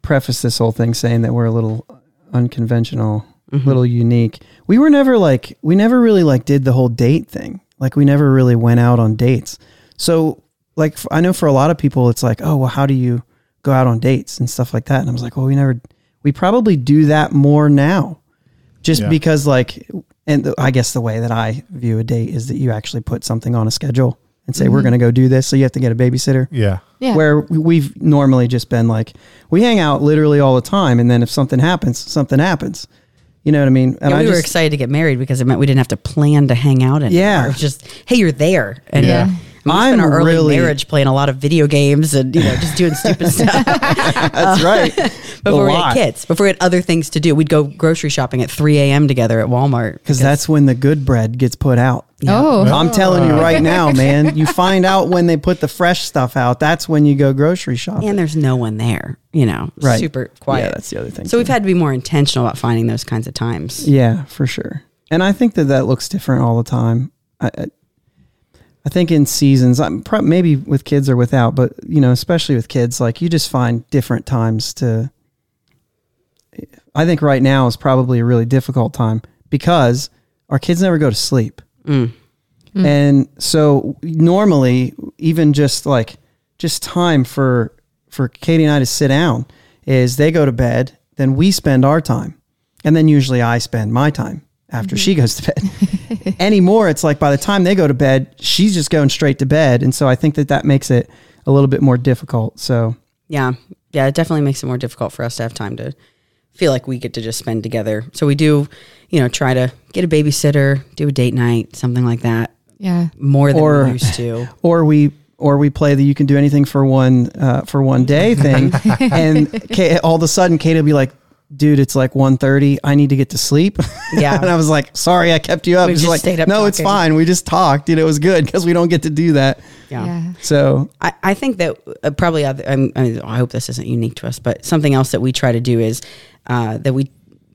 preface this whole thing saying that we're a little unconventional, a little unique. We were never like we never really like did the whole date thing. Like we never really went out on dates. So like I know for a lot of people it's like, "Oh, well how do you go out on dates and stuff like that?" And I was like, "Well, we never we probably do that more now." Just Yeah. because like and the, I guess the way that I view a date is that you actually put something on a schedule and say we're mm-hmm. going to go do this, so you have to get a babysitter Yeah. yeah. where we- we've normally just been like we hang out literally all the time and then if something happens something happens you know what i mean and Yeah, i we were just excited to get married because it meant we didn't have to plan to hang out anymore. Yeah. It was just, hey, you're there. And Yeah. Uh, I mean, we spent I'm our early really- marriage playing a lot of video games and, you know, just doing stupid stuff. that's uh, right before we had kids, before we had other things to do. We'd go grocery shopping at 3 a.m. together at Walmart. because that's when the good bread gets put out Oh, i'm oh. telling you right now man you find out when they put the fresh stuff out that's when you go grocery shopping and there's no one there, you know, Right. super quiet. yeah that's the other thing so we've had to be more intentional about finding those kinds of times. yeah for sure and i think that that looks different all the time i i, I think in seasons i'm pro- maybe with kids or without but you know especially with kids like you just find different times to I think right now is probably a really difficult time because our kids never go to sleep. Mm. And so normally even just like just time for for Katie and I to sit down is they go to bed, then we spend our time. And then usually I spend my time after she goes to bed. Anymore it's like by the time they go to bed, she's just going straight to bed and so I think that that makes it a little bit more difficult. So Yeah. Yeah. It definitely makes it more difficult for us to have time to feel like we get to just spend together. So we do, you know, try to get a babysitter, do a date night, something like that. Yeah. more than Or- we used to. or we or we play the you can do anything for one uh, for one day thing and Kate, all of a sudden kate will be like dude it's like 1.30 i need to get to sleep Yeah. and i was like sorry i kept you up We She's just like stayed up no it's fine we just talked you know it was good because we don't get to do that Yeah. Yeah. so I, I think that uh, probably other, I'm, I, mean, I hope this isn't unique to us, but something else that we try to do is uh, that we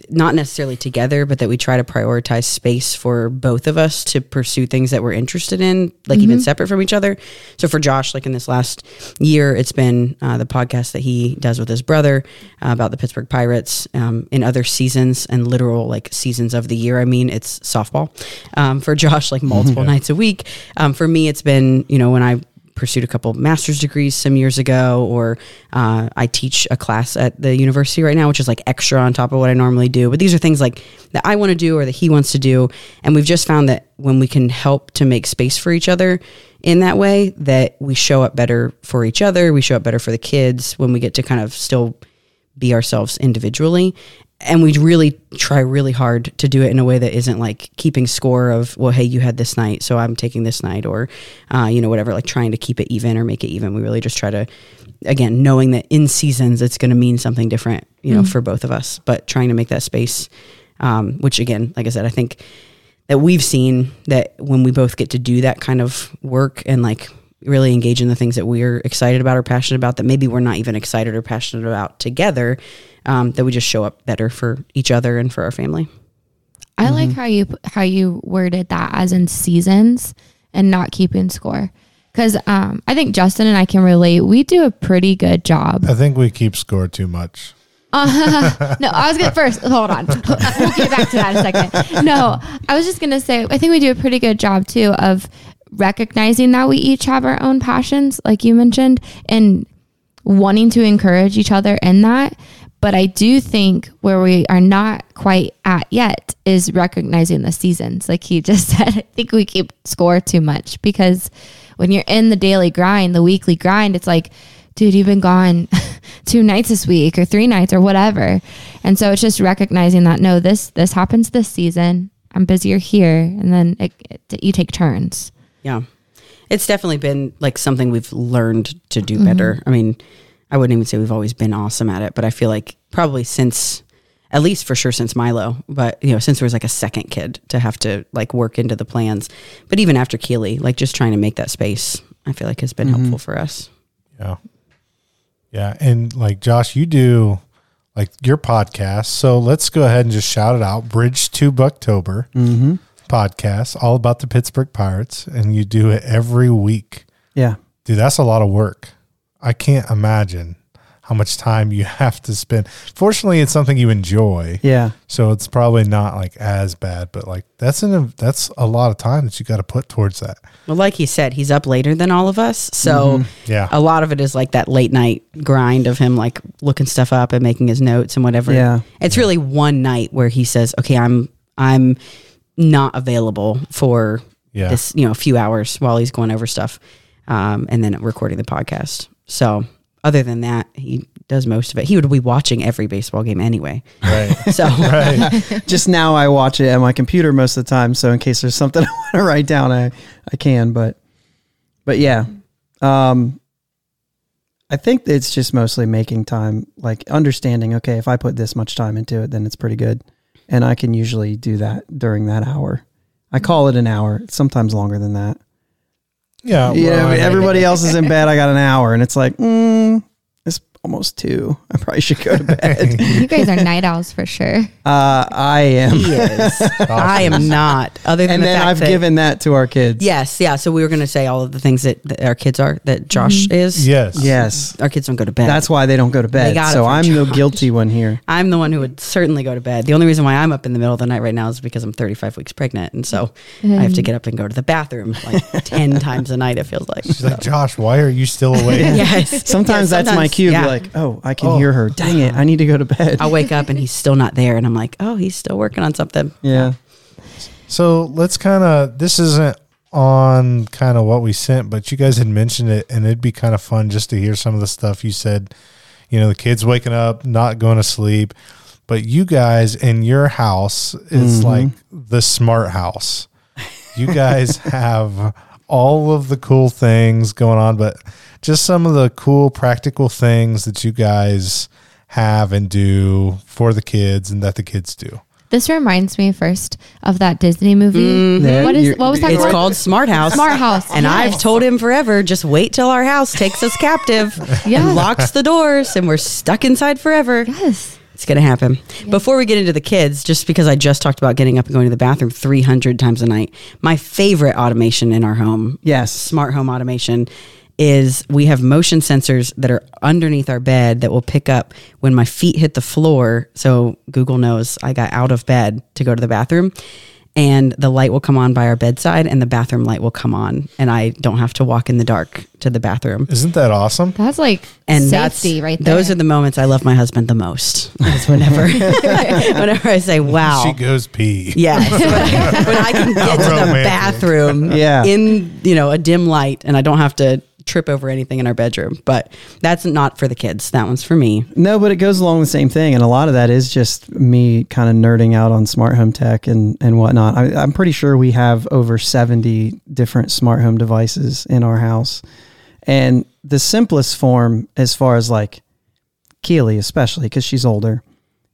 not necessarily together, but that we try to prioritize space for both of us to pursue things that we're interested in, like even separate from each other. So for Josh, like in this last year, it's been uh, the podcast that he does with his brother uh, about the Pittsburgh Pirates. Um, in other seasons and literal like seasons of the year, I mean, it's softball. Um, for Josh, like multiple nights a week. Um, for me, it's been you know when I pursued a couple master's degrees some years ago, or uh, I teach a class at the university right now, which is like extra on top of what I normally do. But these are things like that I want to do or that he wants to do. And we've just found that when we can help to make space for each other in that way, that we show up better for each other, we show up better for the kids when we get to kind of still be ourselves individually. And we really try really hard to do it in a way that isn't like keeping score of, well, hey, you had this night, so I'm taking this night, or, uh, you know, whatever, like trying to keep it even or make it even. We really just try to, again, knowing that in seasons it's going to mean something different, you know, for both of us, but trying to make that space, um, which again, like I said, I think that we've seen that when we both get to do that kind of work and like really engage in the things that we're excited about or passionate about that maybe we're not even excited or passionate about together um, that we just show up better for each other and for our family I like how you how you worded that as in seasons and not keeping score. Because um, I think Justin and I can relate. We do a pretty good job. I think we keep score too much. No, I was gonna first. Hold on, we'll get back to that in a second. No, I was just gonna say I think we do a pretty good job too of recognizing that we each have our own passions, like you mentioned, and wanting to encourage each other in that. But I do think where we are not quite at yet is recognizing the seasons. Like he just said, I think we keep score too much because when you're in the daily grind, the weekly grind, it's like, dude, you've been gone two nights this week or three nights or whatever. And so it's just recognizing that no, this this happens this season. I'm busier here, and then it, it, you take turns. yeah it's definitely been like something we've learned to do mm-hmm. better i mean i wouldn't even say we've always been awesome at it but i feel like probably since at least for sure since milo but you know since there was like a second kid to have to like work into the plans but even after keely like just trying to make that space i feel like has been helpful for us Yeah. Yeah. And like Josh, you do like your podcast. So let's go ahead and just shout it out. Bridge to Bucktober mm-hmm. podcast, all about the Pittsburgh Pirates. And you do it every week. yeah Dude, that's a lot of work. I can't imagine how much time you have to spend. Fortunately, it's something you enjoy. yeah So it's probably not like as bad, but like that's an that's a lot of time that you got to put towards that. well like he said he's up later than all of us so Yeah. a lot of it is like that late night grind of him like looking stuff up and making his notes and whatever. Yeah. It's really one night where he says, "Okay, I'm I'm not available for Yeah. this, you know, a few hours while he's going over stuff um, and then recording the podcast." So, other than that, he does most of it. He would be watching every baseball game anyway. Right. So, right. just now i watch it at my computer most of the time so in case there's something i want to write down i i can but but yeah um i think it's just mostly making time like understanding okay if i put this much time into it then it's pretty good and i can usually do that during that hour i call it an hour it's sometimes longer than that Yeah. well, everybody else is in bed i got an hour and it's like mm, almost two i probably should go to bed You guys are night owls for sure. uh i am he is. I am not. Other than that. and the then fact i've that- given that to our kids Yes, yeah. So we were going to say all of the things that, that our kids are that Josh Mm-hmm. is. Yes. yes Our kids don't go to bed. That's why they don't go to bed. got it So from I'm the Josh. guilty one here. I'm the one who would certainly go to bed. The only reason why I'm up in the middle of the night right now is because I'm 35 weeks pregnant, and so I have to get up and go to the bathroom like 10 times a night. It feels like. She's like, Josh, why are you still awake? yes. Sometimes Yeah, that's my cue. yeah. Be like, oh, I can Oh. hear her. Dang it, I need to go to bed. I'll wake up and he's still not there, and I'm like, oh, he's still working on something. yeah. So let's kind of, this isn't on kind of what we sent, but you guys had mentioned it, and it'd be kind of fun just to hear some of the stuff you said. You know, the kids waking up, not going to sleep, but you guys in your house is Mhm. like the smart house. you guys have all of the cool things going on, but just some of the cool practical things that you guys have and do for the kids and that the kids do. This reminds me first of that Disney movie. Mm-hmm. Yeah, What is what was that It's called? called Smart House. Smart House. And I've told him forever, just wait till our house takes us captive Yeah. and locks the doors and we're stuck inside forever. Yes. It's going to happen. Before we get into the kids, just because I just talked about getting up and going to the bathroom 300 times a night, my favorite automation in our home, Yes. smart home automation, is we have motion sensors that are underneath our bed that will pick up when my feet hit the floor. So Google knows I got out of bed to go to the bathroom. And the light will come on by our bedside, and the bathroom light will come on, and I don't have to walk in the dark to the bathroom. Isn't that awesome? That's like And safety that's right there. Those are the moments I love my husband the most. Is whenever, whenever I say, "Wow." She goes pee. Yes, when I, when I can get to the bathroom Yeah. in you know a dim light and I don't have to trip over anything in our bedroom. But that's not for the kids. That one's for me. No, but it goes along the same thing, and a lot of that is just me kind of nerding out on smart home tech and and whatnot. I, I'm pretty sure we have over 70 different smart home devices in our house, and the simplest form, as far as like Keely, especially because she's older,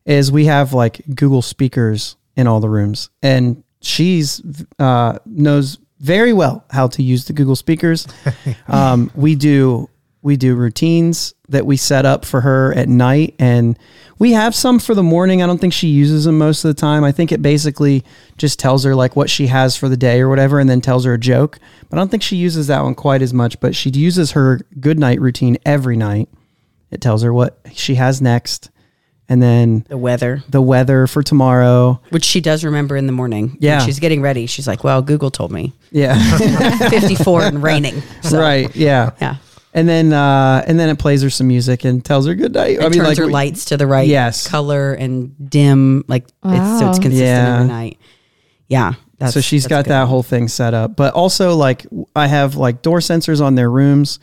is we have like Google speakers in all the rooms, and she's uh, knows very well how to use the Google speakers. um, we do we do routines that we set up for her at night, and we have some for the morning. I don't think she uses them most of the time. I think it basically just tells her like what she has for the day or whatever, and then tells her a joke. But I don't think she uses that one quite as much. But she uses her good night routine every night. It tells her what she has next, and then The weather, the weather for tomorrow. which she does remember in the morning. When Yeah. she's getting ready. She's like, "Well, Google told me Yeah, 54 and raining." So, right. Yeah, Yeah. and then uh, and then it plays her some music and tells her good night. It I mean, turns like her we- lights to the right Yes. color and dim, like it's, so it's consistent Yeah. every night. Yeah. That's, so she's that's got good. that whole thing set up. But also like I have like door sensors on their rooms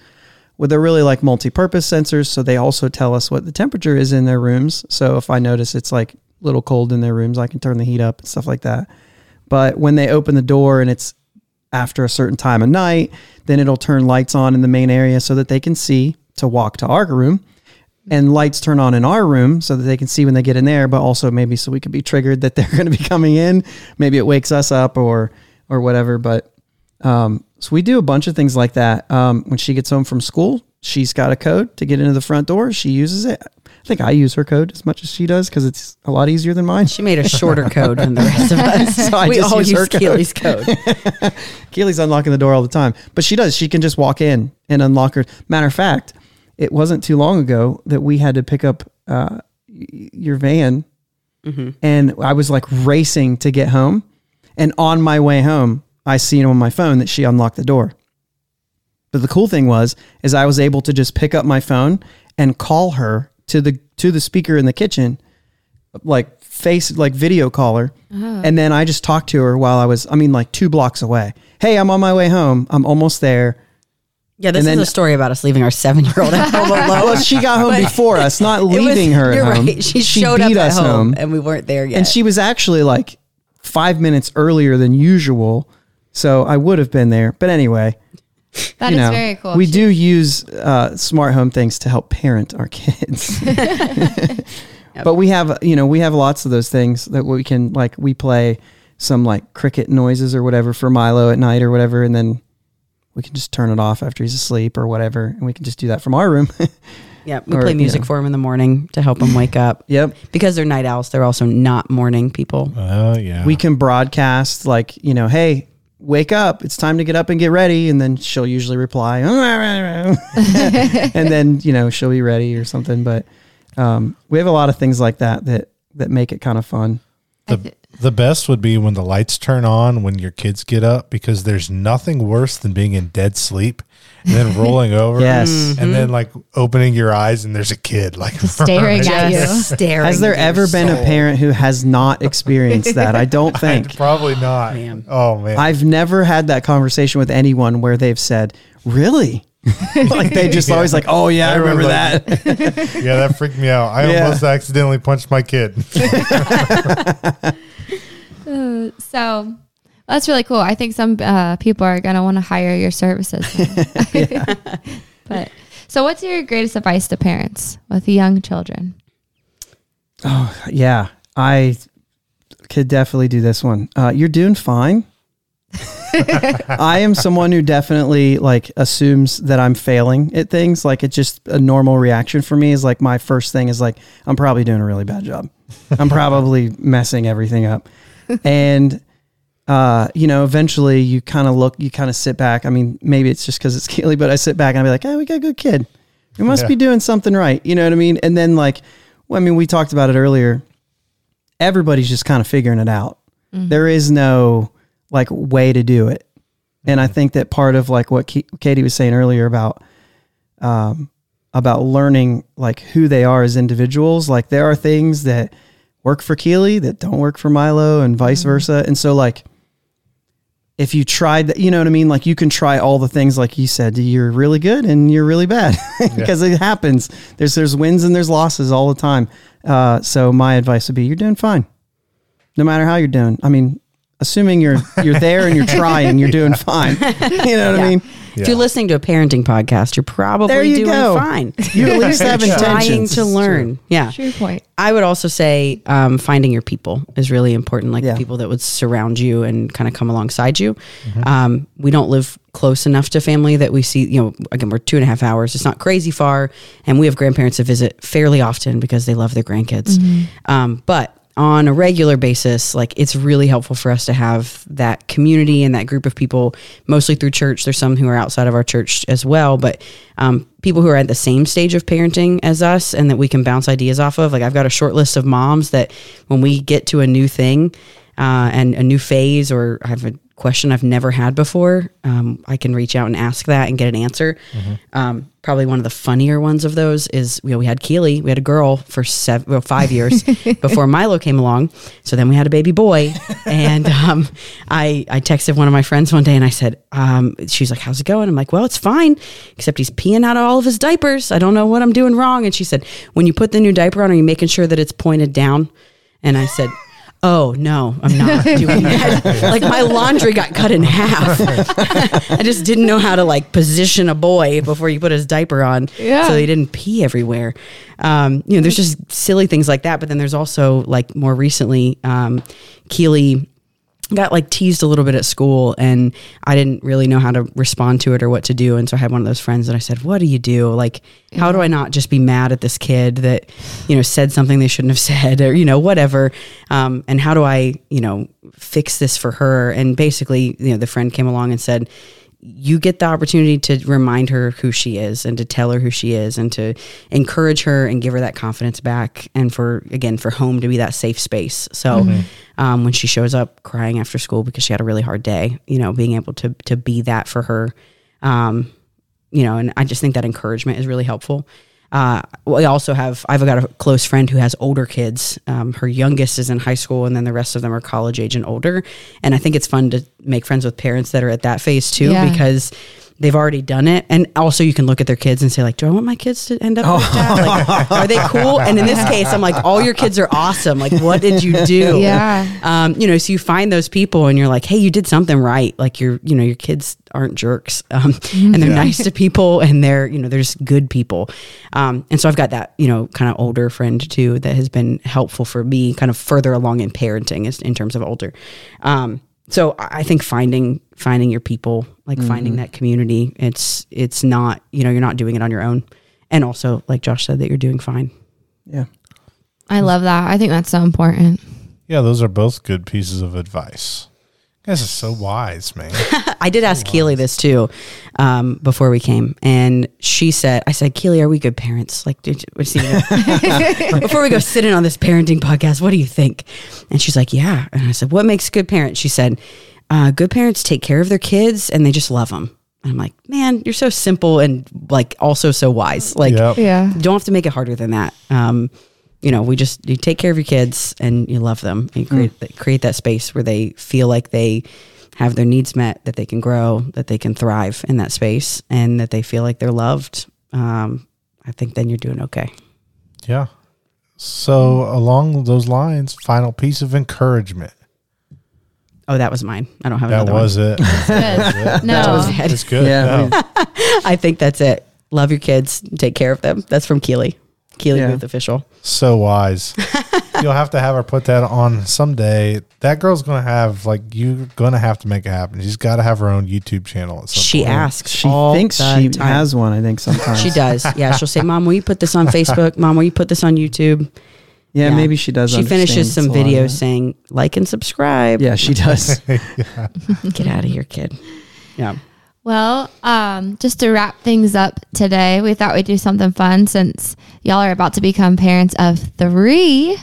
where they're really like multi-purpose sensors. So they also tell us what the temperature is in their rooms. So if I notice it's like a little cold in their rooms, I can turn the heat up and stuff like that. But when they open the door and it's after a certain time of night, then it'll turn lights on in the main area so that they can see to walk to our room. And lights turn on in our room so that they can see when they get in there, but also maybe so we could be triggered that they're going to be coming in. Maybe it wakes us up or or whatever. But um, so we do a bunch of things like that. Um, when she gets home from school, she's got a code to get into the front door. She uses it. I think I use her code as much as she does because it's a lot easier than mine. She made a shorter code than the rest of us. So I we just all use use code. Keely's code. Keely's unlocking the door all the time, but she does. She can just walk in and unlock her. Matter of fact, it wasn't too long ago that we had to pick up uh, your van, and I was like racing to get home. And on my way home, I seen on my phone that she unlocked the door. But the cool thing was, is I was able to just pick up my phone and call her to the to the speaker in the kitchen, like face like video call her, uh-huh. and then I just talked to her while I was, I mean, like two blocks away. Hey, I'm on my way home. I'm almost there. Yeah, this And is then- a story about us leaving our seven year old at home alone. Well, she got home before us, not it was- leaving her at You're home. right. She, showed up at us home, and we weren't there yet. and she was actually like five minutes earlier than usual. So I would have been there. But anyway, That you is know, very cool. We do use uh, smart home things to help parent our kids. But we have, you know, we have lots of those things that we can like. We play some like cricket noises or whatever for Milo at night or whatever, and then we can just turn it off after he's asleep or whatever, and we can just do that from our room. yeah, we or, play you music know. for him in the morning to help him wake up. yep. Because they're night owls, they're also not morning people. Oh yeah. we can broadcast like you know hey wake up it's time to get up and get ready and then she'll usually reply and then you know she'll be ready or something but um, we have a lot of things like that that that make it kind of fun. The, the best would be when the lights turn on when your kids get up because there's nothing worse than being in dead sleep and then rolling over. Yes. and then like opening your eyes and there's a kid like staring at you. Staring. has there ever been a parent who has not experienced that? I don't think. probably not. Man. oh man. I've never had that conversation with anyone where they've said really? Like they just always like oh yeah i remember Everyone's that. Yeah that freaked me out. I Yeah. almost accidentally punched my kid. Uh, so That's really cool. I think some uh, people are gonna want to hire your services. but so, what's your greatest advice to parents with young children? Oh yeah, I could definitely do this one. Uh, you're doing fine. I am someone who definitely like assumes that I'm failing at things. Like it's just a normal reaction for me. Is like my first thing is like I'm probably doing a really bad job. I'm probably messing everything up, and uh, you know, eventually you kind of look, you kind of sit back. I mean, maybe it's just because it's Keely, but I sit back and I'll be like, oh, we got a good kid. We must Yeah. be doing something right. You know what I mean? And then like, well, I mean, we talked about it earlier. Everybody's just kind of figuring it out. There is no like way to do it. And I think that part of like what Ke- Katie was saying earlier about, um, about learning like who they are as individuals. Like there are things that work for Keely that don't work for Milo and vice versa. And so like, if you tried that, you know what I mean? Like you can try all the things, like you said, you're really good and you're really bad because it happens. There's, there's wins and there's losses all the time. Uh, so my advice would be you're doing fine no matter how you're doing. I mean, assuming you're, you're there and you're trying, you're doing fine. You know what I Yeah. mean? If you're listening to a parenting podcast, you're probably There you doing go. fine. You at least have Trying to learn. Yeah. True point. I would also say um, finding your people is really important, like Yeah. the people that would surround you and kind of come alongside you. Mm-hmm. Um, we don't live close enough to family that we see, you know, again, we're two and a half hours. It's not crazy far. And we have grandparents that visit fairly often because they love their grandkids. Um, but on a regular basis, like it's really helpful for us to have that community and that group of people, mostly through church. There's some who are outside of our church as well, but um, people who are at the same stage of parenting as us and that we can bounce ideas off of. Like I've got a short list of moms that when we get to a new thing uh, and a new phase or I have a question I've never had before, um, I can reach out and ask that and get an answer. Um, probably one of the funnier ones of those is you know we had Keely, we had a girl for seven, well, five years before Milo came along. So then we had a baby boy, and um, I I texted one of my friends one day and I said, um, she's like, "How's it going?" I'm like, "Well, it's fine, except he's peeing out of all of his diapers. I don't know what I'm doing wrong." And she said, "When you put the new diaper on, are you making sure that it's pointed down?" And I said. Oh no, I'm not doing that. like my laundry got cut in half. I just didn't know how to like position a boy before you put his diaper on, Yeah. so he didn't pee everywhere. Um, you know, there's just silly things like that. But then there's also like more recently, um, Keely got like teased a little bit at school and I didn't really know how to respond to it or what to do. And so I had one of those friends that I said, What do you do? Like, how do I not just be mad at this kid that, you know, said something they shouldn't have said or, you know, whatever. Um, and how do I, you know, fix this for her? And basically, you know, the friend came along and said, you get the opportunity to remind her who she is and to tell her who she is and to encourage her and give her that confidence back and for again for home to be that safe space. So um, when she shows up crying after school because she had a really hard day you know being able to to be that for her um, you know and i just think that encouragement is really helpful uh, we also have i've got a close friend who has older kids um, her youngest is in high school and then the rest of them are college age and older and i think it's fun to make friends with parents that are at that phase too Yeah. because they've already done it and also you can look at their kids and say like do i want my kids to end up like that like are they cool and in this case i'm like all your kids are awesome like what did you do Yeah. um, you know, so you find those people and you're like, hey, you did something right. Like you're, you know, your kids aren't jerks, um, and they're nice to people, and they're, you know, they're just good people. Um, and so I've got that, you know, kind of older friend too that has been helpful for me, kind of further along in parenting, is in terms of older. Um, so I I think finding finding your people, like finding mm-hmm. that community, it's it's not, you know, you're not doing it on your own, and also like Josh said, that you're doing fine. Yeah. I love that. I think that's so important. Yeah, those are both good pieces of advice. You is so wise, man. I did ask Keely this too um, before we came, and she said, "I said, Keely, are we good parents? Like, did you, what's before we go sit in on this parenting podcast, what do you think?" And she's like, "Yeah." And I said, "What makes good parents?" She said, uh, "Good parents take care of their kids and they just love them." And I'm like, "Man, you're so simple and like also so wise. Like, Yep. Yeah. don't have to make it harder than that. Um, you know, we just you take care of your kids and you love them and you create that create that space where they feel like they have their needs met, that they can grow, that they can thrive in that space, and that they feel like they're loved. Um, I think then you're doing okay. Yeah. So along those lines, final piece of encouragement. Oh, that was mine. I don't have That another was it. Good. No. That was it. It's good. Yeah, No. I think that's it. Love your kids. Take care of them. That's from Keely. Keely Yeah. Booth official. So wise. You'll have to have her put that on someday. That girl's gonna have like you're gonna have to make it happen. She's got to have her own YouTube channel. At some She point. asks. She all thinks the she time. has one. I think sometimes She does. Yeah, she'll say, "Mom, will you put this on Facebook? Mom, will you put this on YouTube?" Yeah, Yeah. maybe she does. She finishes some it's a lot of videos saying, "Like and subscribe." Yeah, she does. Get out of here, kid. Yeah. Well, um, just to wrap things up today, we thought we'd do something fun since y'all are about to become parents of three.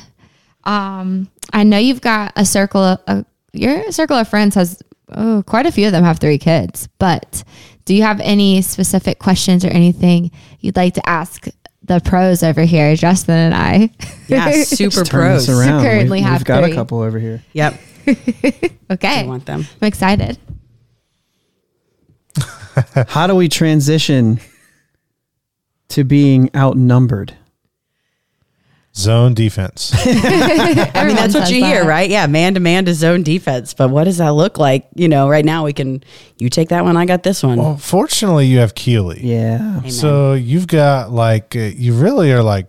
Um, I know you've got a circle of uh, your circle of friends has oh, quite a few of them have three kids. But do you have any specific questions or anything you'd like to ask the pros over here, Justin and I? Yeah, super Just turn this pros. around. Currently we've, have we've got three. a couple over here. Yep. okay, I want them. I'm excited. How do we transition to being outnumbered? Zone defense. I mean, that's what you hear, right? Yeah, man to man to zone defense. But what does that look like? You know, right now we can. You take that one. I got this one. well, fortunately, you have Keely. Yeah. Amen. So you've got like uh, you really are like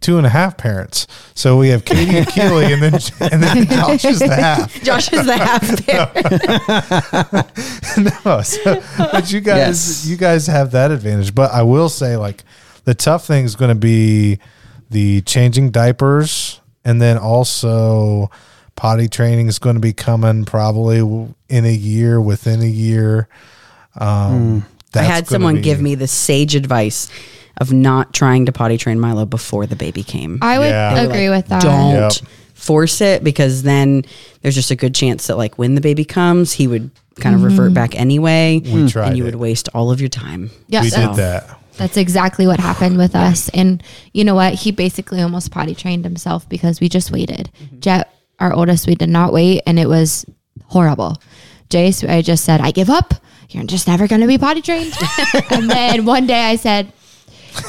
two and a half parents. So we have Katie and Keely, and then and then Josh is the half. Josh is the half there. no, so, but you guys, Yes. you guys have that advantage. But I will say, like, the tough thing is going to be the changing diapers, and then also potty training is going to be coming probably in a year, within a year. Um, I that's had someone be- give me the sage advice of not trying to potty train Milo before the baby came. I would Yeah. Agree like, with that. Don't Yep. force it because then there's just a good chance that like when the baby comes, he would kind of revert mm-hmm. back anyway. We tried and you it. would waste all of your time. Yeah, we that's- did that. That's exactly what happened with us. And you know what? He basically almost potty trained himself because we just waited. Mm-hmm. Jet, our oldest, we did not wait, and it was horrible. Jace, I just said, I give up. You're just never going to be potty trained. and then one day I said,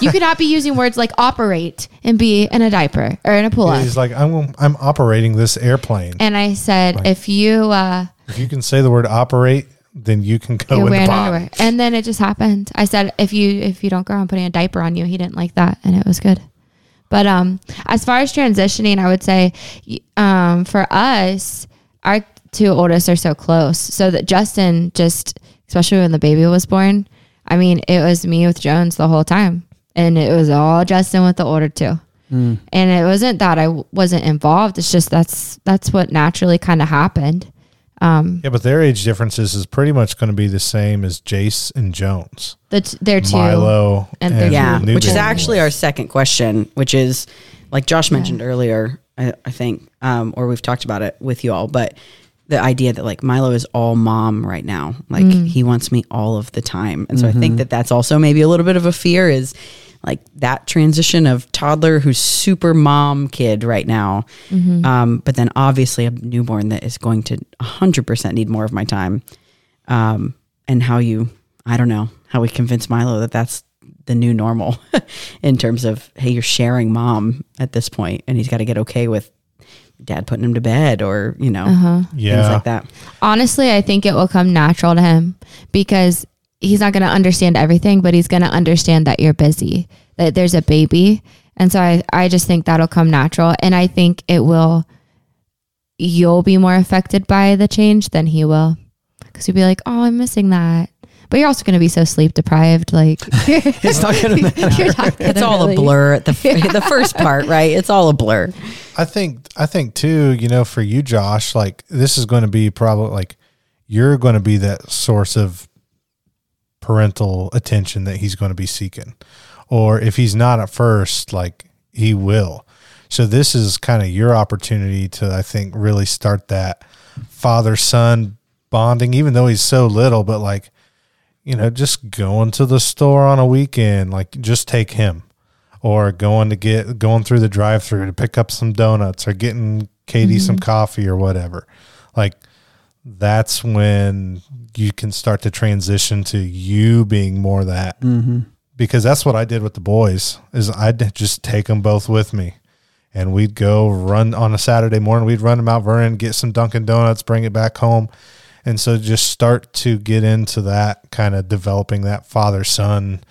you could not be using words like operate and be in a diaper or in a pull up. He's like, I'm I'm operating this airplane. And I said, if you, uh, If you can say the word operate, then you can go in the wearing pod. underwear. And then it just happened. I said, if you if you don't go, I'm putting a diaper on you, he didn't like that, and it was good. But um, as far as transitioning, I would say, y- um, for us, our two oldest are so close, so that Justin just, especially when the baby was born, I mean, it was me with Jones the whole time, and it was all Justin with the older two. And it wasn't that I w- wasn't involved. It's just that's that's what naturally kind of happened. Um, Yeah, but their age differences is pretty much going to be the same as Jace and Jones. the t- they're two. Milo and and, they're Yeah, the which is actually our second question, which is like Josh mentioned earlier, I, I think, um, or we've talked about it with you all, but the idea that like Milo is all mom right now, like he wants me all of the time, and so I think that that's also maybe a little bit of a fear is like that transition of toddler who's super mom kid right now, um, but then obviously a newborn that is going to hundred percent need more of my time, um, and how you, I don't know, how we convince Milo that that's the new normal in terms of hey you're sharing mom at this point and he's got to get okay with dad putting him to bed or you know Uh-huh. things like that. Honestly, I think it will come natural to him because he's not going to understand everything, but he's going to understand that you're busy, that there's a baby. And so I, I just think that'll come natural. And I think it will, you'll be more affected by the change than he will. Because you'll be like, oh, I'm missing that. But you're also going to be so sleep deprived. Like, It's not going to matter. you're it's gonna all really- a blur at the the first part right it's all a blur I think I think too, you know, for you, Josh, like this is going to be probably like you're going to be that source of parental attention that he's going to be seeking. Or if he's not at first, like he will. So this is kind of your opportunity to I think really start that father son bonding even though he's so little, but like you know, just going to the store on a weekend, like just take him or going to get going through the drive through to pick up some donuts or getting Katie some mm-hmm. coffee or whatever. Like that's when you can start to transition to you being more that. Mm-hmm. Because that's what I did with the boys is I'd just take them both with me and we'd go run on a Saturday morning. We'd run to Mount Vernon, get some Dunkin' Donuts, bring it back home, and so just start to get into that kind of developing that father son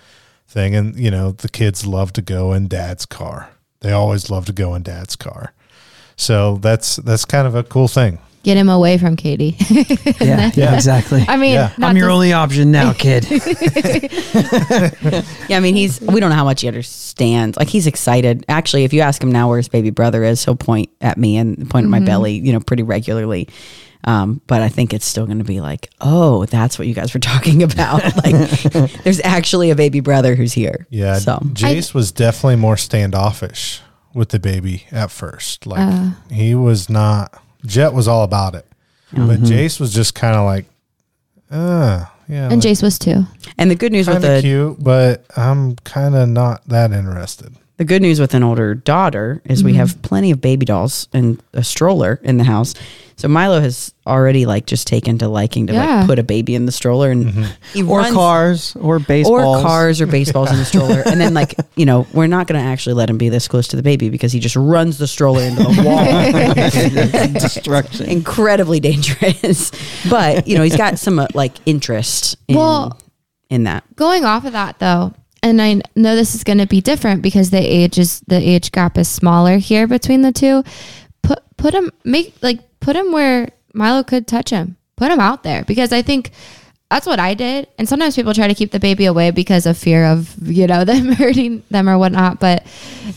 thing. And you know, the kids love to go in dad's car. They always love to go in dad's car. So that's that's kind of a cool thing. Get him away from Katie. Yeah, yeah, exactly. I mean, Yeah. I'm your to- only option now, kid. Yeah, I mean, he's we don't know how much he understands. Like he's excited. Actually, if you ask him now where his baby brother is, he'll point at me and point at my belly, you know, pretty regularly. Um, but I think it's still going to be like, oh, that's what you guys were talking about. like, there's actually a baby brother who's here. Yeah, So Jace was definitely more standoffish with the baby at first. Like Uh. he was not. Jet was all about it, but Jace was just kind of like, uh, yeah, And Jace was too. and the good news with kind of the cute, but I'm kind of not that interested. The good news with an older daughter is we have plenty of baby dolls and a stroller in the house. So Milo has already like just taken to liking to Yeah. like put a baby in the stroller and he or runs- cars, or baseballs, or cars or baseballs in the stroller. And then like, you know, we're not going to actually let him be this close to the baby because he just runs the stroller into the wall. destruction. Incredibly dangerous. But, you know, he's got some uh, like interest in, Well- in that. Going off of that though, and I know this is going to be different because the age is the age gap is smaller here between the two. Put put him make like put him where Milo could touch him. Put him out there because I think that's what I did. And sometimes people try to keep the baby away because of fear of you know them hurting them or whatnot. But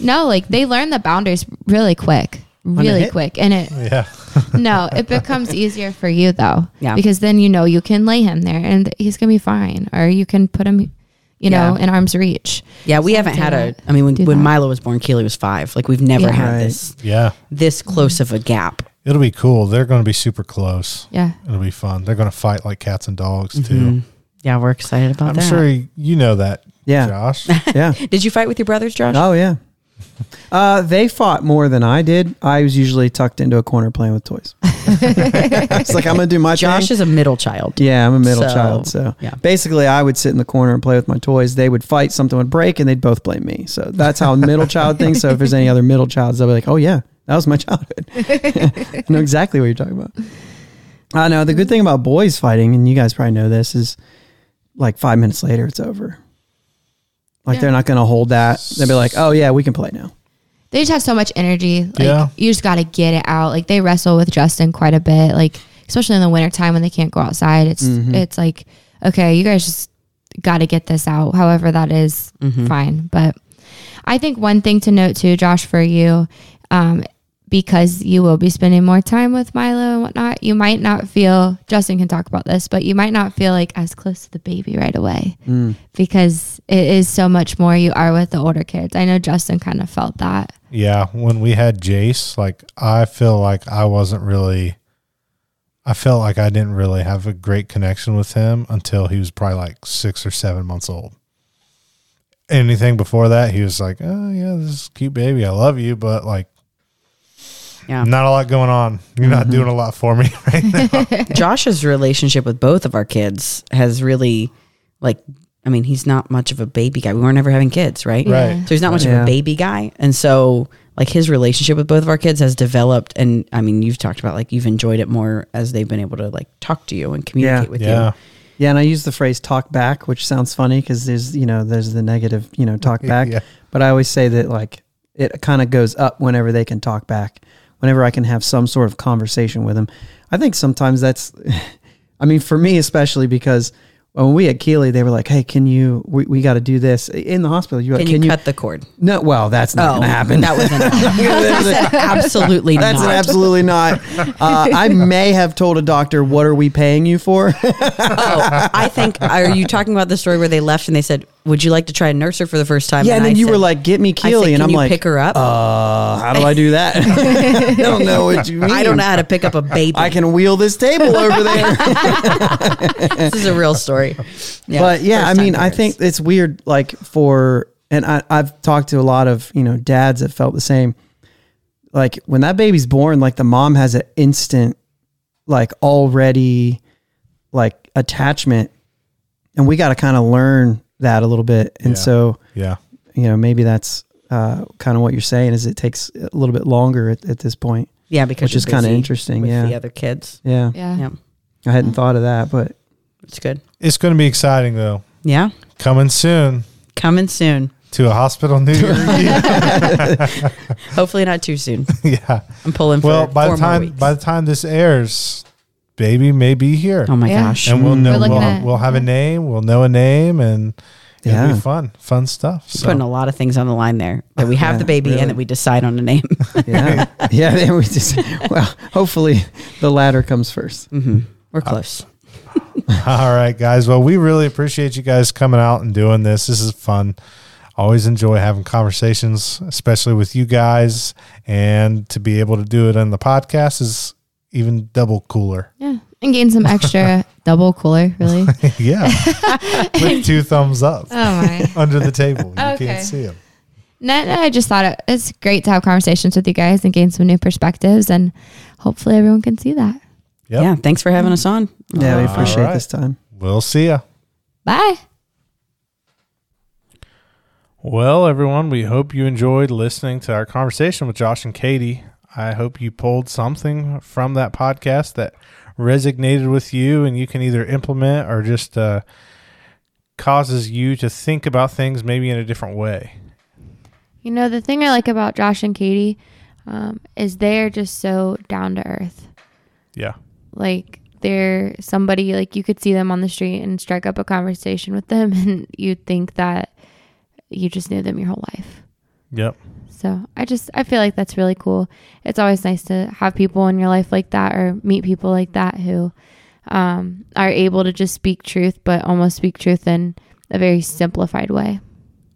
no, like they learn the boundaries really quick, really quick, and it oh, Yeah, no, it becomes easier for you though. Yeah. Because then you know you can lay him there and he's gonna be fine, or you can put him, you know, Yeah. in arm's reach. Yeah, we So haven't had a. I mean, when, when that. Milo was born, Keely was five. Like we've never Yeah. had Right. this yeah, this close of a gap. it'll be cool. They're going to be super close. Yeah. It'll be fun. They're going to fight like cats and dogs too. Mhm. Yeah, we're excited about it. I'm that. sure you know that, Yeah, Josh. yeah. Did you fight with your brothers, Josh? Oh yeah. Uh, they fought more than I did. I was usually tucked into a corner playing with toys. it's like I'm gonna do my Josh thing. is a middle child. Yeah, I'm a middle So, child. So yeah. basically, I would sit in the corner and play with my toys. They would fight, something would break, and they'd both blame me. So that's how middle child thinks. So if there's any other middle childs, they'll be like, "Oh yeah, that was my childhood." I know exactly what you're talking about. I know the good thing about boys fighting, and you guys probably know this, is like five minutes later, it's over. Like Yeah. they're not going to hold that. They'll be like, "Oh yeah, we can play now." They just have so much energy. Like Yeah. you just gotta get it out. Like they wrestle with Justin quite a bit. Like especially in the wintertime when they can't go outside. It's Mhm. it's like, okay, you guys just gotta get this out. However that is, Mhm. fine. But I think one thing to note too, Josh, for you, um, because you will be spending more time with Milo and whatnot, you might not feel Justin can talk about this, but you might not feel like as close to the baby right away Mm. because it is so much more you are with the older kids. I know Justin kind of felt that. Yeah, when we had Jace, like I feel like I wasn't really I felt like I didn't really have a great connection with him until he was probably like 6 or 7 months old. Anything before that, he was like, "Oh yeah, this is a cute baby. I love you, but like Yeah. not a lot going on. You're not mm-hmm. doing a lot for me right now." Josh's relationship with both of our kids has really, like, I mean, he's not much of a baby guy. We weren't ever having kids, right? Right. So he's not much of a baby guy. And so, like, his relationship with both of our kids has developed. And I mean, you've talked about, like, you've enjoyed it more as they've been able to, like, talk to you and communicate Yeah. with yeah. you. Yeah, Yeah. and I use the phrase "talk back," which sounds funny because there's you know there's the negative you know talk back, Yeah. but I always say that like it kind of goes up whenever they can talk back, whenever I can have some sort of conversation with him. I think sometimes that's, I mean, for me especially because when we had Keely, they were like, "Hey, can you? We, we got to do this in the hospital. You Can, you cut the cord? No, well, that's not going to happen. That was an absolutely That's not. absolutely not. Uh, I may have told a doctor, "What are we paying you for?" oh, I think. Are you talking about the story where they left and they said, "Would you like to try and nurse her for the first time?" yeah, and then I you said- were like, "Get me I said, Keely," "Can and I'm like, pick her up? Uh, how do I do that? I don't know what you mean. I don't know how to pick up a baby. I can wheel this table over there. this is a real story. Yeah, but yeah, I first time mean, I think it's weird. Like for, and I, I've talked to a lot of you know dads that felt the same. Like when that baby's born, like the mom has an instant, like already, like attachment, and we got to kind of learn that a little bit. And Yeah. so Yeah. you know maybe that's uh, kind of what you're saying is it takes a little bit longer at, at this point. Yeah, because Which is you're kinda interesting, with yeah. the other kids. Yeah, Yeah. Yeah, I hadn't thought of that, but it's good. It's going to be exciting though. Yeah, Coming soon coming soon. to a hospital near you. Hopefully not too soon. yeah. I'm pulling for Well, by four the more time weeks. by the time this airs, baby may be here, oh my Yeah. gosh, and we'll Mm. know We're looking we'll, at- we'll have a name. We'll know a name, and it'll Yeah. be fun, fun stuff. So. putting a lot of things on the line there. That we have Yeah, the baby really. and that we decide on a name. yeah, yeah. Then we just well, hopefully the latter comes first. hmm We're close. All right, guys. Well, we really appreciate you guys coming out and doing this. This is fun. Always enjoy having conversations, especially with you guys, and to be able to do it on the podcast is even double cooler. Yeah. And gain some extra double cooler, really. yeah, with two thumbs up Oh my. under the table. You Okay. can't see them. No, no, I just thought it, it's great to have conversations with you guys and gain some new perspectives, and hopefully everyone can see that. Yep. Yeah, thanks for having us on. Yeah, we appreciate right. this time. We'll see ya. Bye. Well, everyone, we hope you enjoyed listening to our conversation with Josh and Katie. I hope you pulled something from that podcast that resonated with you and you can either implement or just uh, causes you to think about things maybe in a different way. You know, the thing I like about Josh and Katie um, is they're just so down to earth. Yeah. Like they're somebody like you could see them on the street and strike up a conversation with them, and you'd think that you just knew them your whole life. Yep. So I just I feel like that's really cool. It's always nice to have people in your life like that or meet people like that who um, are able to just speak truth, but almost speak truth in a very simplified way.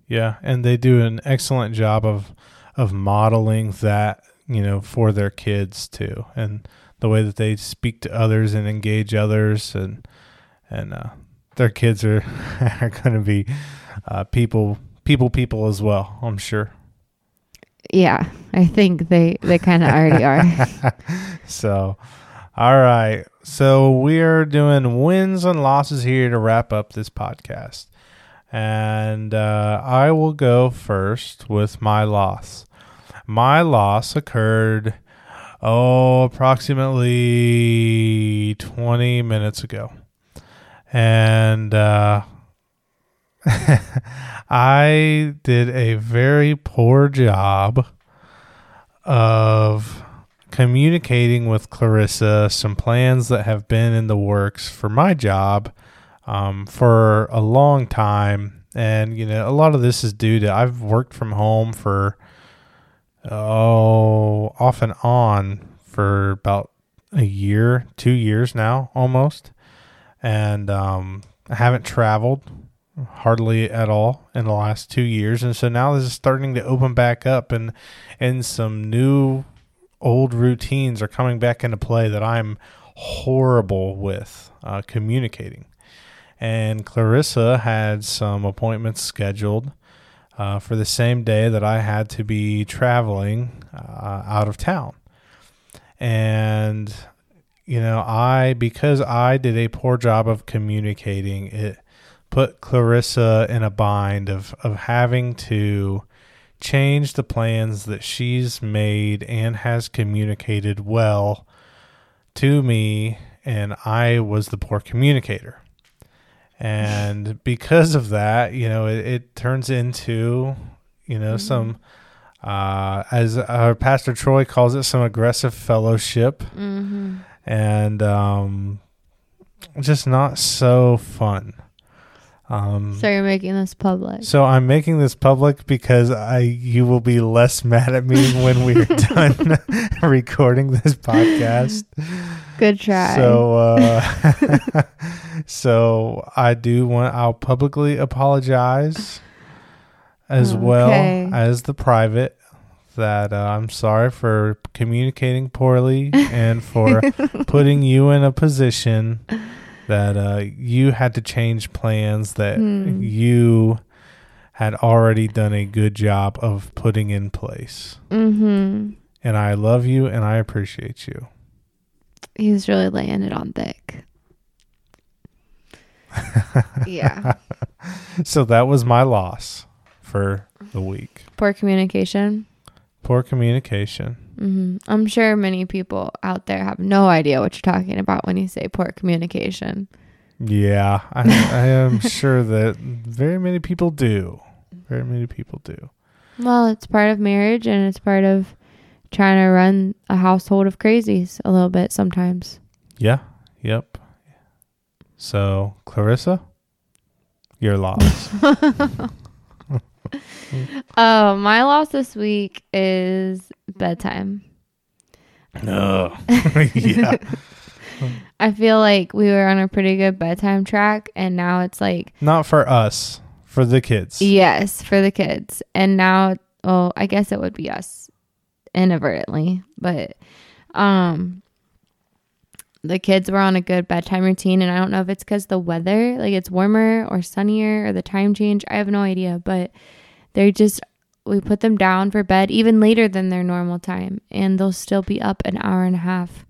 Yeah, and they do an excellent job of of modeling that, you know, for their kids too. And the way that they speak to others and engage others and and uh, their kids are are going to be uh, people people people as well, I'm sure. Yeah, I think they they kind of already are. So, all right. So we're doing wins and losses here to wrap up this podcast. And uh, I will go first with my loss. My loss occurred, oh, approximately 20 minutes ago. And uh, I did a very poor job of communicating with Clarissa some plans that have been in the works for my job um, for a long time. And, you know, a lot of this is due to I've worked from home for, oh, off and on for about a year, two years now almost. And um, I haven't traveled hardly at all in the last two years. And so now this is starting to open back up and, and some new old routines are coming back into play that I'm horrible with uh, communicating. And Clarissa had some appointments scheduled uh, for the same day that I had to be traveling uh, out of town. And, you know, I, because I did a poor job of communicating, it put Clarissa in a bind of, of having to change the plans that she's made and has communicated well to me, and I was the poor communicator. And because of that, you know, it, it turns into, you know, some, uh, as our pastor Troy calls it, some aggressive fellowship hmm and um, just not so fun. Um, So you're making this public. so I'm making this public because I you will be less mad at me when we're done recording this podcast. Good try. So uh so I do want I'll publicly apologize as well as the private that uh, I'm sorry for communicating poorly and for putting you in a position that uh, you had to change plans that Hmm. you had already done a good job of putting in place. hmm And I love you and I appreciate you. He's really laying it on thick. yeah. So that was my loss for the week. Poor communication. Poor communication. hmm I'm sure many people out there have no idea what you're talking about when you say poor communication. Yeah, I, I am sure that very many people do. Very many people do. Well, it's part of marriage and it's part of trying to run a household of crazies a little bit sometimes. Yeah. Yep. So, Clarissa, your loss. Oh, my loss this week is bedtime. no. yeah. I feel like we were on a pretty good bedtime track and now it's like Not for us, for the kids. yes, for the kids. And now well, I guess it would be us inadvertently, but um the kids were on a good bedtime routine and I don't know if it's cuz the weather, like it's warmer or sunnier or the time change. I have no idea, but they're just we put them down for bed even later than their normal time and they'll still be up an hour and a half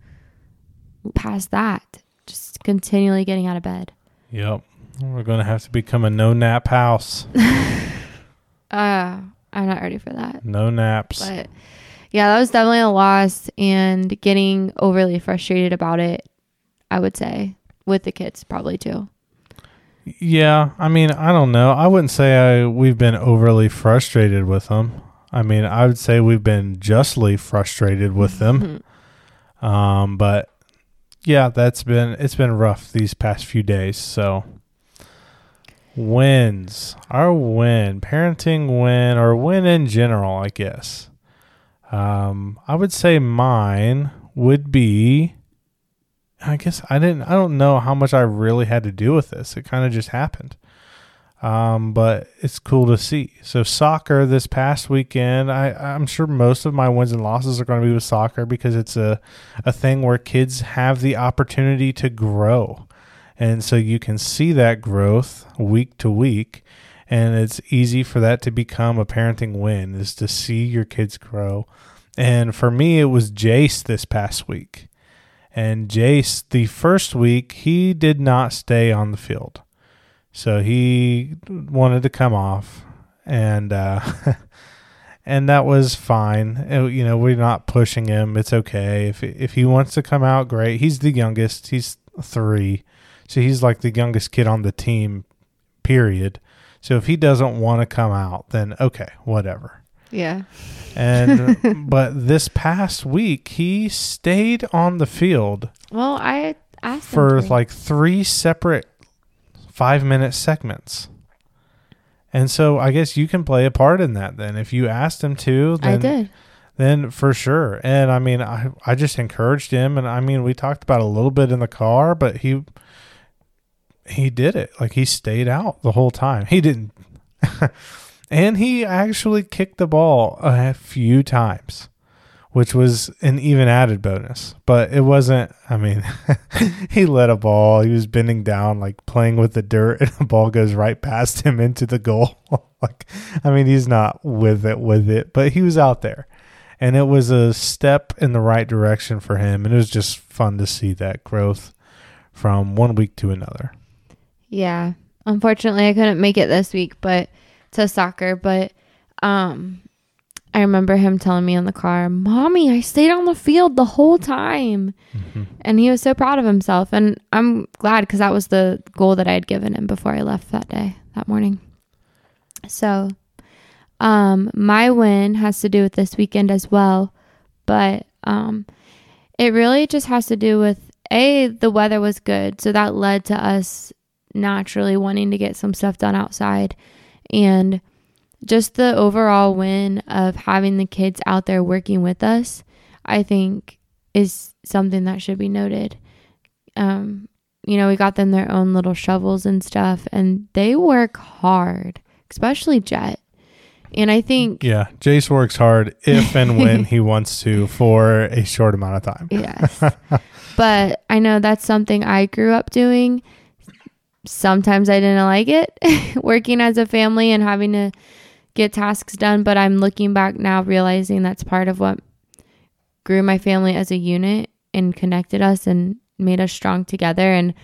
past that just continually getting out of bed Yep. We're going to have to become a no nap house. uh i'm not ready for that No naps. but yeah that was definitely a loss and getting overly frustrated about it i would say with the kids probably too Yeah, I mean, I don't know. I wouldn't say I we've been overly frustrated with them. I mean, I would say we've been justly frustrated with them. Um, but yeah, that's been it's been rough these past few days. So wins, our win, parenting win, or win in general, I guess. Um, I would say mine would be. I guess I didn't. I don't know how much I really had to do with this. It kind of just happened. Um, but it's cool to see. So soccer this past weekend, I, I'm sure most of my wins and losses are going to be with soccer because it's a, a thing where kids have the opportunity to grow. And so you can see that growth week to week. And it's easy for that to become a parenting win is to see your kids grow. And for me, it was Jace this past week. And Jace, the first week, he did not stay on the field. So he wanted to come off, and uh, and that was fine. Uh, you know, we're not pushing him. It's okay if if he wants to come out, great. He's the youngest. He's three, so he's like the youngest kid on the team. Period. So if he doesn't want to come out, then okay, whatever. yeah And but this past week he stayed on the field well i asked for like three separate five minute segments. And so I guess you can play a part in that then. If you asked him to, then i did then for sure. And I mean I I just encouraged him and I mean we talked about a little bit in the car, but he he did it. Like he stayed out the whole time. He didn't and he actually kicked the ball a few times which was an even added bonus. But it wasn't, I mean, he let a ball. He was bending down, like playing with the dirt, and the ball goes right past him into the goal. like, I mean, he's not with it, with it, but he was out there. And it was a step in the right direction for him. And it was just fun to see that growth from one week to another. Yeah. Unfortunately, I couldn't make it this week, but to soccer. But um, I remember him telling me in the car, "Mommy, I stayed on the field the whole time," and he was so proud of himself. And I'm glad because that was the goal that I had given him before I left that day, that morning. So, um, my win has to do with this weekend as well, but um, it really just has to do with a the weather was good, so that led to us naturally wanting to get some stuff done outside and just the overall win of having the kids out there working with us i think is something that should be noted um you know we got them their own little shovels and stuff and they work hard especially jet and i think Yeah, Jace works hard if and when he wants to for a short amount of time. Yes. but I know that's something I grew up doing. Sometimes I didn't like it working as a family and having to get tasks done, but I'm looking back now realizing that's part of what grew my family as a unit and connected us and made us strong together and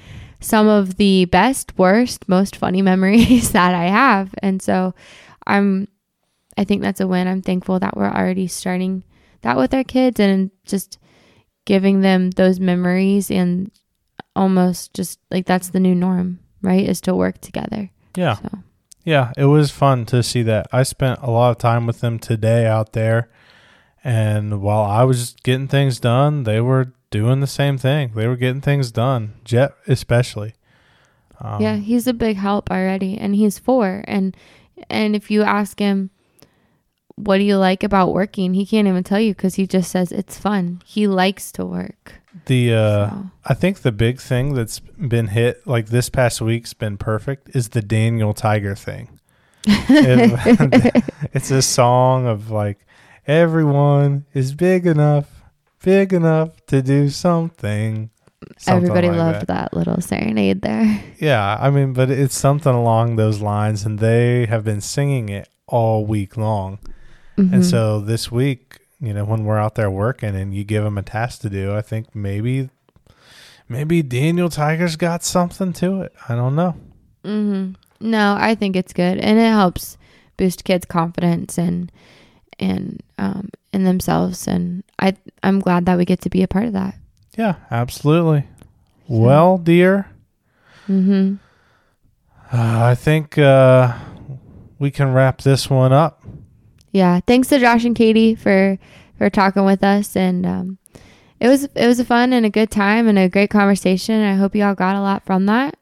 some of the best, worst, most funny memories that I have. And so I'm, I think that's a win. I'm thankful that we're already starting that with our kids and just giving them those memories and almost just like that's the new norm, right? Is to work together. Yeah. So Yeah, it was fun to see that. I spent a lot of time with them today out there, and while I was getting things done, they were doing the same thing. They were getting things done. Jet especially. Um, yeah, he's a big help already, and he's four. And and if you ask him, what do you like about working? He can't even tell you because he just says it's fun. He likes to work. The uh, So, I think the big thing that's been hit like this past week's been perfect is the Daniel Tiger thing. It- it's a song of like everyone is big enough, big enough to do something. Something everybody like loved that. that. little serenade there. Yeah, I mean, but it's something along those lines, and they have been singing it all week long. Mhm. And so this week, you know, when we're out there working and you give them a task to do, I think maybe, maybe Daniel Tiger's got something to it. I don't know. Mm-hmm. No, I think it's good, and it helps boost kids' confidence and and um, in themselves. And I I'm glad that we get to be a part of that. Yeah, absolutely. Well, dear, hmm uh, I think uh, we can wrap this one up. Yeah. Thanks to Josh and Katie for for talking with us, and um, it was it was a fun and a good time and a great conversation. I hope you all got a lot from that.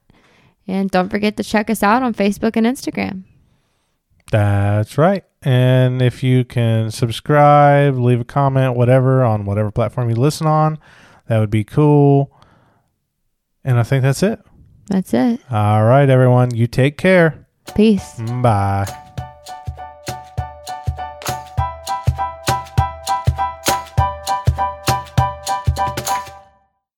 And don't forget to check us out on Facebook and Instagram. That's right. And if you can subscribe, leave a comment, whatever, on whatever platform you listen on, that would be cool. And I think that's it. That's it. All right, everyone. You take care. Peace. Bye.